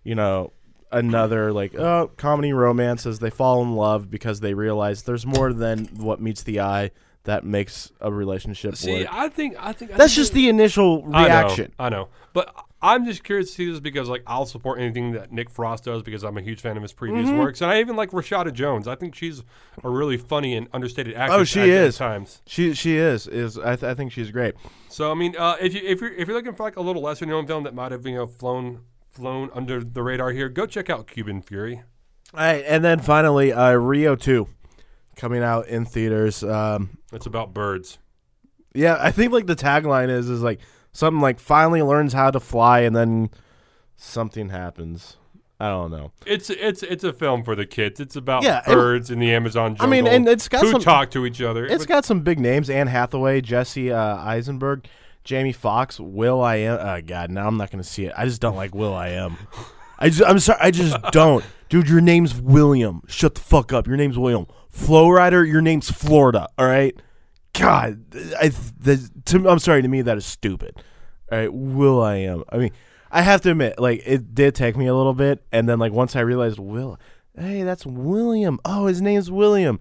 you know, another like oh comedy romance as they fall in love because they realize there's more than what meets the eye that makes a relationship
See,
work.
I think I think I
That's
think
just the initial
I know,
reaction.
I know, but I'm just curious to see this because like I'll support anything that Nick Frost does because I'm a huge fan of his previous
Mm-hmm.
works, and I even like Rashida Jones. I think she's a really funny and understated actress.
Oh, she is.
times.
She she is is I, th- I think she's great.
So I mean, uh, if you if you're if you're looking for like a little lesser known film that might have you know flown flown under the radar here, go check out Cuban Fury.
All right, and then finally uh, Rio two coming out in theaters. Um,
It's about birds.
Yeah, I think like the tagline is is like something like finally learns how to fly and then something happens. I don't know.
It's it's it's a film for the kids. It's about
Yeah,
birds in the Amazon jungle.
I mean, and it's got
who
some-
talk to each other.
It's got some big names: Anne Hathaway, Jesse uh, Eisenberg. Jamie Foxx, Will I am. Oh God, now I'm not gonna see it. I just don't like Will I am. I just, I'm sorry, I just don't, dude. Your name's William. Shut the fuck up. Your name's William. Flo Rida. Your name's Florida. All right. God, I the, to, I'm sorry. To me, that is stupid. All right, Will I am. I mean, I have to admit, like it did take me a little bit, and then like once I realized Will, hey, that's William. Oh, his name's William.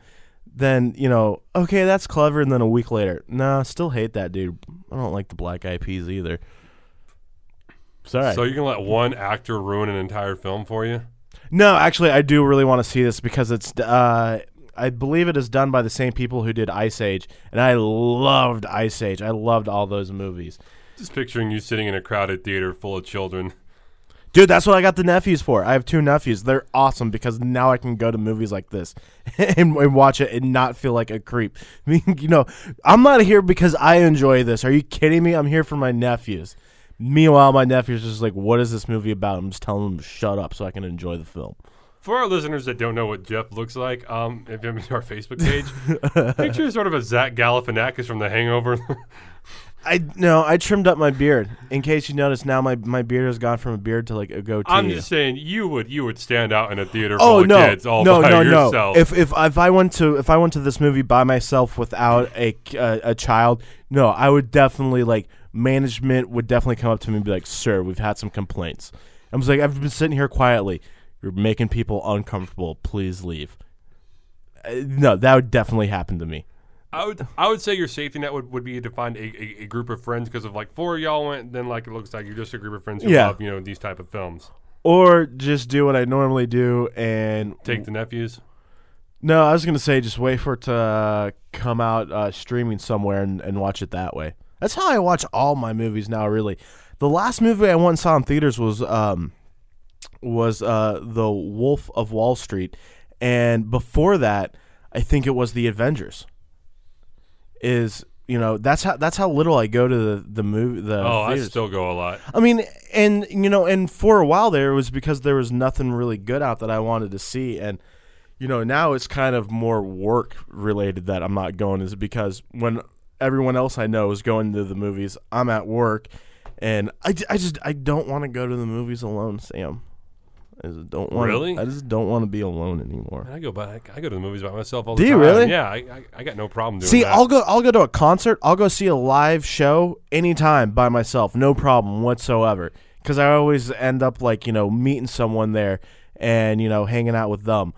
Then you know, okay, that's clever. And then a week later, nah, still hate that dude. I don't like the Black Eyed Peas either. Sorry.
So you can let one actor ruin an entire film for you?
No, actually, I do really want to see this because it's. Uh, I believe it is done by the same people who did Ice Age, and I loved Ice Age. I loved all those movies.
Just picturing you sitting in a crowded theater full of children.
Dude, that's what I got the nephews for. I have two nephews. They're awesome because now I can go to movies like this and, and watch it and not feel like a creep. I mean, you know, I'm not here because I enjoy this. Are you kidding me? I'm here for my nephews. Meanwhile, my nephew's are just like, "What is this movie about?" I'm just telling them to shut up so I can enjoy the film.
For our listeners that don't know what Jeff looks like, um, if you've been to our Facebook page, picture sort of a Zach Galifianakis from The Hangover.
I no, I trimmed up my beard. In case you notice, now my, my beard has gone from a beard to like a goatee.
I'm just saying, you would you would stand out in a theater
oh
full
no,
of kids all
no,
by
no,
yourself.
no! If if if I went to if I went to this movie by myself without a a, a child, no, I would definitely like management would definitely come up to me and be like, "Sir, we've had some complaints." I was like, "I've been sitting here quietly. You're making people uncomfortable. Please leave." Uh, no, that would definitely happen to me.
I would I would say your safety net would, would be to find a, a, a group of friends because if like four of y'all went, then like it looks like you're just a group of friends who
Yeah.
love you know these type of films.
Or just do what I normally do and
Take the nephews.
No, I was gonna say just wait for it to uh, come out uh, streaming somewhere and, and watch it that way. That's how I watch all my movies now. Really, the last movie I went and saw in theaters was um was uh the Wolf of Wall Street, and before that, I think it was the Avengers. Is you know that's how that's how little I go to the the movie the
Oh, I still go a lot.
I mean, and you know, and for a while there it was because there was nothing really good out that I wanted to see, and you know, now it's kind of more work related that I'm not going, is because when everyone else I know is going to the movies, I'm at work, and I, I just I don't want to go to the movies alone, Sam. I just don't want.
Really?
I just don't want to be alone anymore.
I go by I go to the movies by myself all
Do
the
you
time.
really?
Yeah, I, I, I got no problem doing
See,
that.
I'll go. I'll go to a concert. I'll go see a live show anytime by myself, no problem whatsoever. Because I always end up like you know meeting someone there and you know hanging out with them.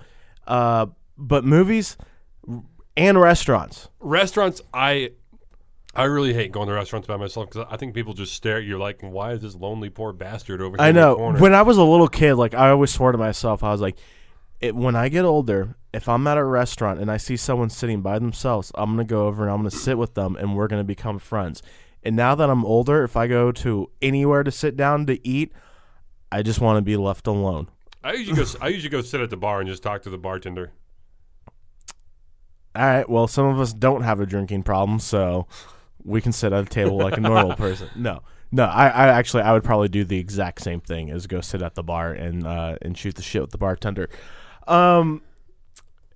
Uh, but movies and restaurants.
restaurants I I really hate going to restaurants by myself because I think people just stare at you like, why is this lonely poor bastard over here
I
in the
know. When I was a little kid, like I always swore to myself, I was like, it, when I get older, if I'm at a restaurant and I see someone sitting by themselves, I'm gonna go over and I'm gonna sit with them, and we're gonna become friends. And now that I'm older, if I go to anywhere to sit down to eat, I just want to be left alone.
I usually go I usually go sit at the bar and just talk to the bartender.
All right. Well, some of us don't have a drinking problem, so we can sit at a table like a normal person. No, no. I, I actually, I would probably do the exact same thing as go sit at the bar and uh, and shoot the shit with the bartender. Um,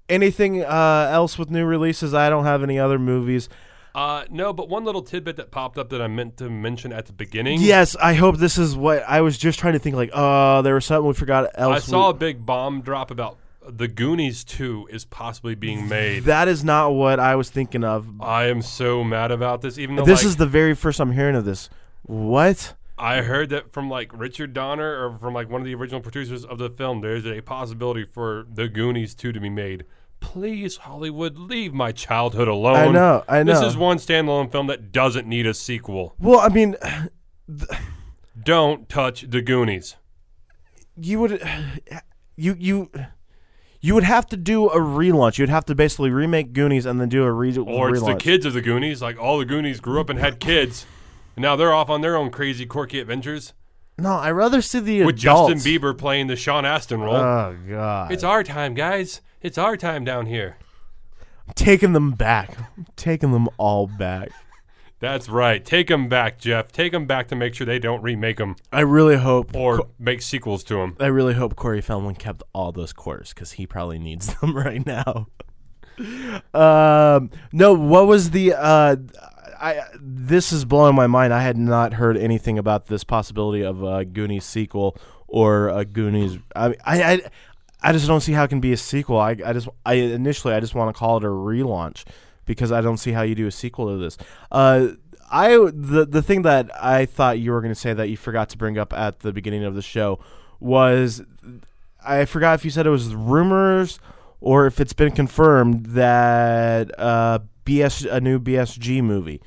anything uh, else with new releases? I don't have any other movies.
Uh, no, but one little tidbit that popped up that I meant to mention at the beginning.
Yes, I hope this is what I was just trying to think. Like, oh, there was something we forgot else.
I saw a big bomb drop about the Goonies 2 is possibly being made.
that is not what I was thinking of.
I am so mad about this. Even though
This
like,
is the very first I'm hearing of this. What?
I heard that from like Richard Donner or from like one of the original producers of the film, there's a possibility for the Goonies 2 to be made. Please, Hollywood, leave my childhood alone.
I know, I know.
This is one standalone film that doesn't need a sequel.
Well, I mean,
Don't touch the Goonies.
you would you you you would have to do a relaunch. You'd have to basically remake Goonies and then do a re-
Or it's the kids of the Goonies. Like all the Goonies grew up and had kids. And now they're off on their own crazy, quirky adventures
No, I'd rather see the
with
adults.
Justin Bieber playing the Sean Astin role.
Oh god,
it's our time, guys. It's our time down here.
taking them back, taking them all back.
That's right. Take them back, Jeff. Take them back to make sure they don't remake them
I really hope,
or make sequels to them.
I really hope Corey Feldman kept all those quarters because he probably needs them right now. um, no, what was the? Uh, I this is blowing my mind. I had not heard anything about this possibility of a Goonies sequel or a Goonies. I I I, I just don't see how it can be a sequel. I I just I initially I just want to call it a relaunch because I don't see how you do a sequel to this. Uh, I the the thing that I thought you were going to say that you forgot to bring up at the beginning of the show was I forgot if you said it was rumors or if it's been confirmed that uh, BS a new BSG movie.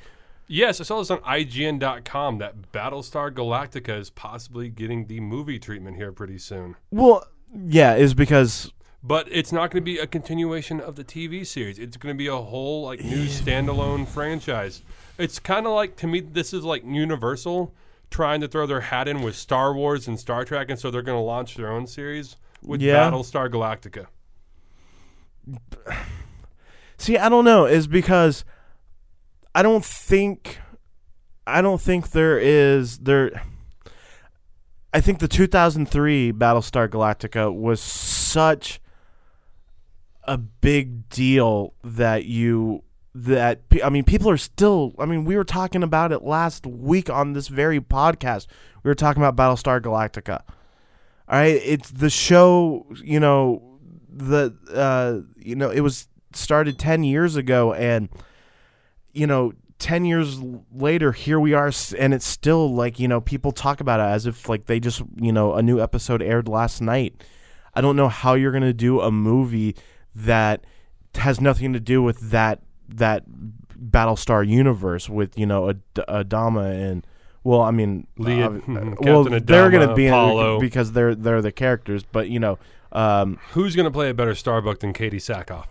Yes, I saw this on IGN.com that Battlestar Galactica is possibly getting the movie treatment here pretty soon.
Well, yeah, is because
But it's not going to be a continuation of the TV series. It's going to be a whole like new standalone franchise. It's kind of like to me this is like Universal trying to throw their hat in with Star Wars and Star Trek and so they're going to launch their own series with
Yeah.
Battlestar Galactica.
See, I don't know. Is because I don't think I don't think there is there. I think the 2003 Battlestar Galactica was such a big deal that you that I mean people are still I mean we were talking about it last week on this very podcast. We were talking about Battlestar Galactica. All right, it's the show, you know, the uh you know, it was started 10 years ago and you know 10 years later here we are and it's still like you know people talk about it as if like they just you know a new episode aired last night i don't know how you're going to do a movie that has nothing to do with that that battlestar universe with you know Ad- adama and well i mean
Leah-
uh,
mhm,
well
Captain
they're going to be in
Apollo.
it because they're they're the characters but you know um
Who's going to play a better Starbuck than Katie Sackhoff?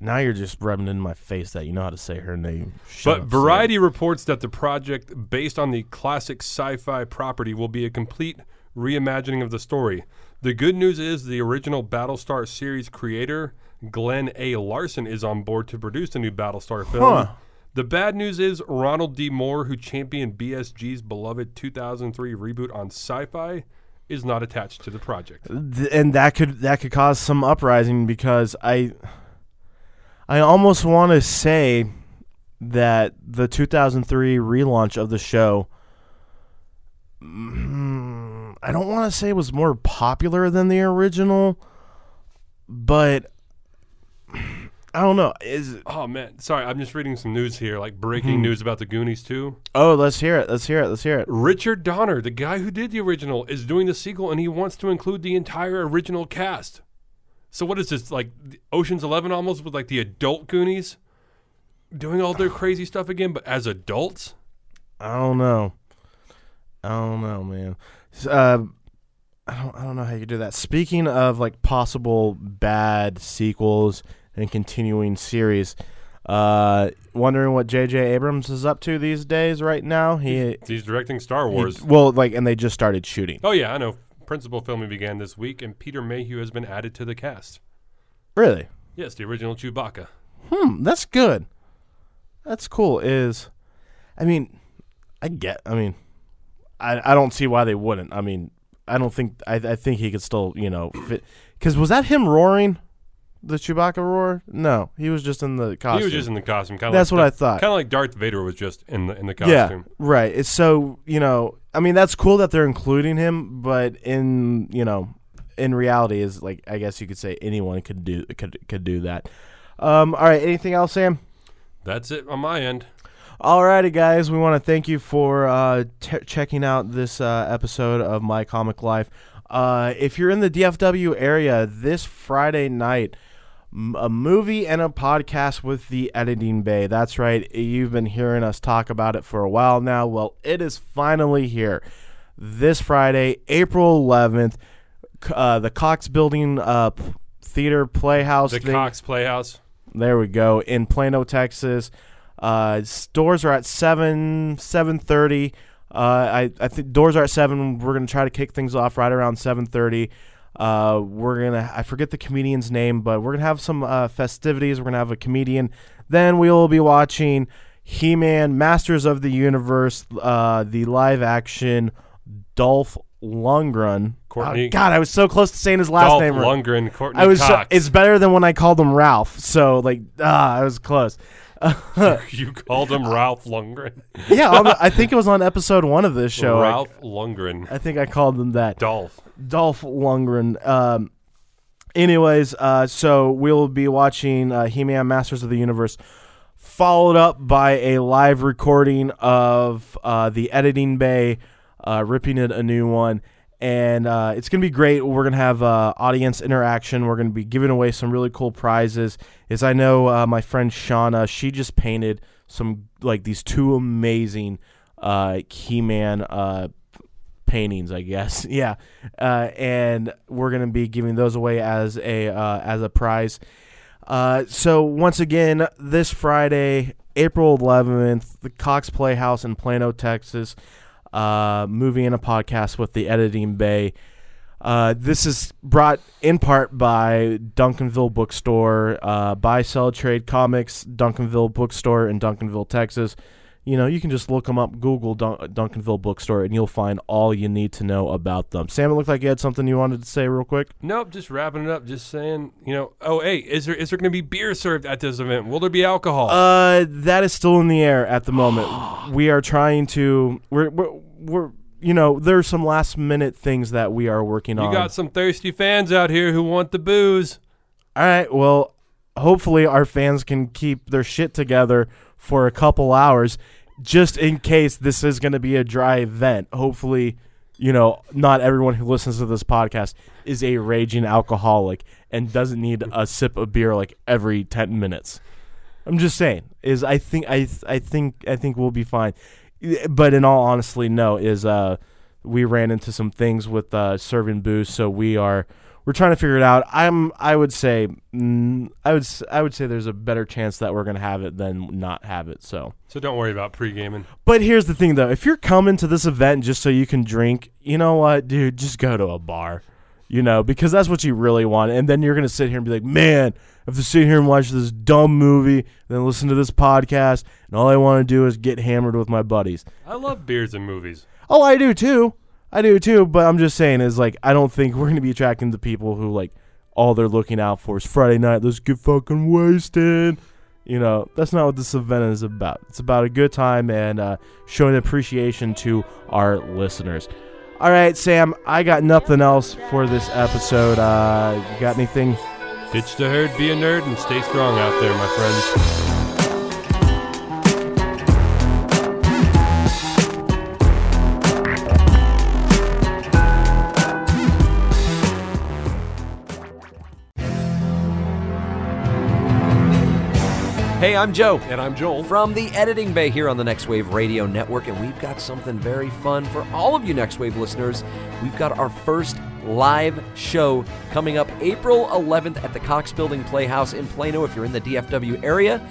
now you're just rubbing in my face that you know how to say her name Shut
But
up,
Variety reports that the project, based on the classic sci fi property, will be a complete reimagining of the story. The good news is the original Battlestar series creator, Glen A. Larson, is on board to produce the new Battlestar film.
Huh.
The bad news is Ronald D. Moore, who championed BSG's beloved 2003 reboot on sci fi, is not attached to the project.
And that could that could cause some uprising because I I almost want to say that the 2003 relaunch of the show mm, I don't want to say it was more popular than the original but I don't know is
Oh man, sorry, I'm just reading some news here, like breaking hmm. news about the Goonies too.
Oh, let's hear it. Let's hear it. Let's hear it.
Richard Donner, the guy who did the original, is doing the sequel, and he wants to include the entire original cast. So what is this like? Ocean's Eleven almost with like the adult Goonies doing all their crazy stuff again, but as adults.
I don't know. I don't know, man. Uh, I don't. I don't know how you do that. Speaking of like possible bad sequels and continuing series, uh, wondering what J.J. Abrams is up to these days. Right now, he,
He's directing Star
he
Wars.
well, like, and they just started shooting.
oh yeah, I know. Principal filming began this week, and Peter Mayhew has been added to the cast.
Really?
Yes, the original Chewbacca.
Hmm. That's good. That's cool. Is, I mean, I get. I mean, I I don't see why they wouldn't. I mean, I don't think. I I think he could still you know fit. Because was that him roaring? The Chewbacca roar? No, he was just in the costume.
He was just in the costume. Kind
That's
like
what I thought.
Kind of like Darth Vader was just in the in the costume.
yeah, right. It's so you know. I mean, that's cool that they're including him, but in you know, in reality, is like I guess you could say anyone could do could could do that. Um. All right. Anything else, Sam?
That's it on my end.
Alrighty, guys, we want to thank you for uh, t- checking out this uh, episode of My Comic Life. Uh, if you're in the DFW area this Friday night, m- a movie and a podcast with the Editing Bay. That's right, you've been hearing us talk about it for a while now. Well, it is finally here. This Friday, April 11th, uh, the Cox Building uh, Theater Playhouse.
The
thing-
Cox Playhouse.
there we go in Plano, Texas. Uh, stores are at seven seven thirty. Uh, I I think doors are at seven. We're gonna try to kick things off right around seven thirty. Uh, we're gonna I forget the comedian's name, but we're gonna have some uh, festivities. We're gonna have a comedian. Then we will be watching He-Man, Masters of the Universe, uh, the live action Dolph Lundgren.
Courteney-
Oh, God, I was so close to saying his last
Dolph
name. right.
Lundgren, Courteney
I was. So, it's better than when I called him Ralph. So like, ah, I was close.
you called him Ralph Lundgren.
yeah, on I think it was on episode one of this show. I-
Ralph Lundgren.
I, think I called him that.
Dolph.
Dolph Lundgren. Um, anyways, uh, so we'll be watching uh, He-Man: Masters of the Universe, followed up by a live recording of uh, the editing bay, uh, ripping it a new one. And uh, it's gonna be great. We're gonna have uh, audience interaction. We're gonna be giving away some really cool prizes. As I know, uh, my friend Shauna, she just painted some like these two amazing uh, He-Man uh, paintings, I guess. yeah, uh, and we're gonna be giving those away as a uh, as a prize. Uh, so once again, this Friday, April 11th, the Cox Playhouse in Plano, Texas. Uh, movie and a podcast with the Editing Bay. Uh, this is brought in part by Duncanville Bookstore, uh, Buy Sell Trade Comics, Duncanville Bookstore in Duncanville, Texas. You know, you can just look them up, Google Dun- Duncanville Bookstore, and you'll find all you need to know about them. Sam, it looked like you had something you wanted to say real quick.
Nope, just wrapping it up. Just saying, you know. Oh, hey, is there is there going to be beer served at this event? Will there be alcohol?
Uh, that is still in the air at the moment. we are trying to. We're, we're we're you know there's some last minute things that we are working
you
on.
You got some thirsty fans out here who want the booze.
All right. Well, hopefully our fans can keep their shit together for a couple hours, just in case this is going to be a dry event. Hopefully, you know, not everyone who listens to this podcast is a raging alcoholic and doesn't need a sip of beer like every ten minutes. I'm just saying. Is I think I th- I think I think we'll be fine. But in all honesty, no. Is uh we ran into some things with uh serving booze, so we are we're trying to figure it out. I'm I would say mm, I would I would say there's a better chance that we're gonna have it than not have it. So.
So don't worry about pre gaming.
But here's the thing, though. If you're coming to this event just so you can drink, you know what, dude? Just go to a bar, you know, because that's what you really want. And then you're going to sit here and be like, man, I have to sit here and watch this dumb movie, and then listen to this podcast, and all I want to do is get hammered with my buddies.
I love beers and movies.
Oh, I do too. I do too. But I'm just saying, is like, I don't think we're to be attracting the people who, like, all they're looking out for is Friday night, let's get fucking wasted. You know, that's not what this event is about. It's about a good time and uh, showing appreciation to our listeners. All right, Sam, I got nothing else for this episode. Uh, you got anything?
Ditch the herd, be a nerd, and stay strong out there, my friends.
Hey, I'm Joe.
And I'm Joel.
From the Editing Bay here on the Next Wave Radio Network, and we've got something very fun for all of you Next Wave listeners. We've got our first live show coming up April 11th at the Cox Building Playhouse in Plano if you're in the DFW area.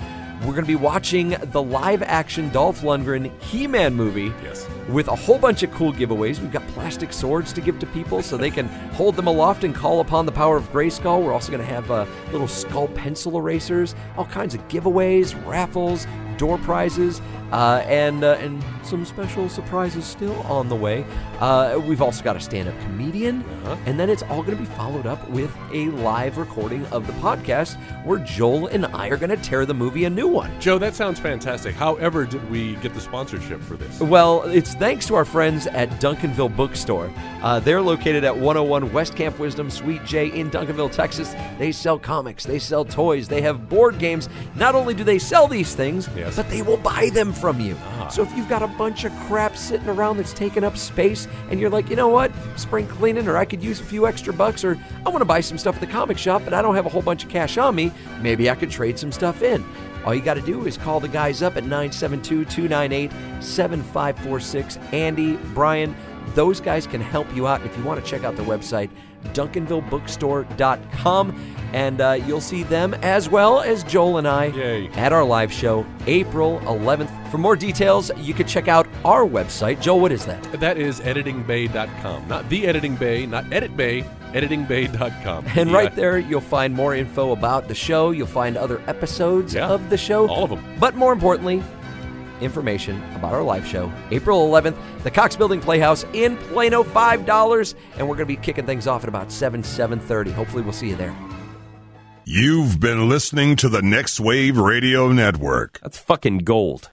We're going to be watching the live action Dolph Lundgren He Man movie.
Yes.
With a whole bunch of cool giveaways. We've got plastic swords to give to people so they can hold them aloft and call upon the power of Grayskull. We're also going to have uh, little skull pencil erasers, all kinds of giveaways, raffles, door prizes, uh, and uh, and some special surprises still on the way. Uh, we've also got a stand-up comedian, and then it's all going to be followed up with a live recording of the podcast where Joel and I are going to tear the movie a new one.
Joe, that sounds fantastic. However, did we get the sponsorship for this?
Well, it's thanks to our friends at Duncanville Bookstore. Uh, they're located at 101 West Camp Wisdom, Suite J in Duncanville, Texas. They sell comics, they sell toys, they have board games. Not only do they sell these things,
Yes.
but they will buy them from you. So if you've got a bunch of crap sitting around that's taking up space and you're like, you know what, spring cleaning, or I could use a few extra bucks, or I want to buy some stuff at the comic shop, but I don't have a whole bunch of cash on me, maybe I could trade some stuff in. All you got to do is call the guys up at 972 298 7546. Andy, Brian, those guys can help you out. If you want to check out their website, duncanvillebookstore.com, and uh, you'll see them as well as Joel and I
Yay.
at our live show April 11th. For more details, you can check out our website. Joel, what is that?
That is editingbay.com. Not the editing bay, not edit bay, editingbay.com.
And
Yeah.
right there, you'll find more info about the show. You'll find other episodes
Yeah,
of the show.
all of them.
But more importantly, information about our live show, April 11th, the Cox Building Playhouse in Plano, $5. And we're going to be kicking things off at about 7, 7.30. Hopefully we'll see you there.
You've been listening to the Next Wave Radio Network.
That's fucking gold.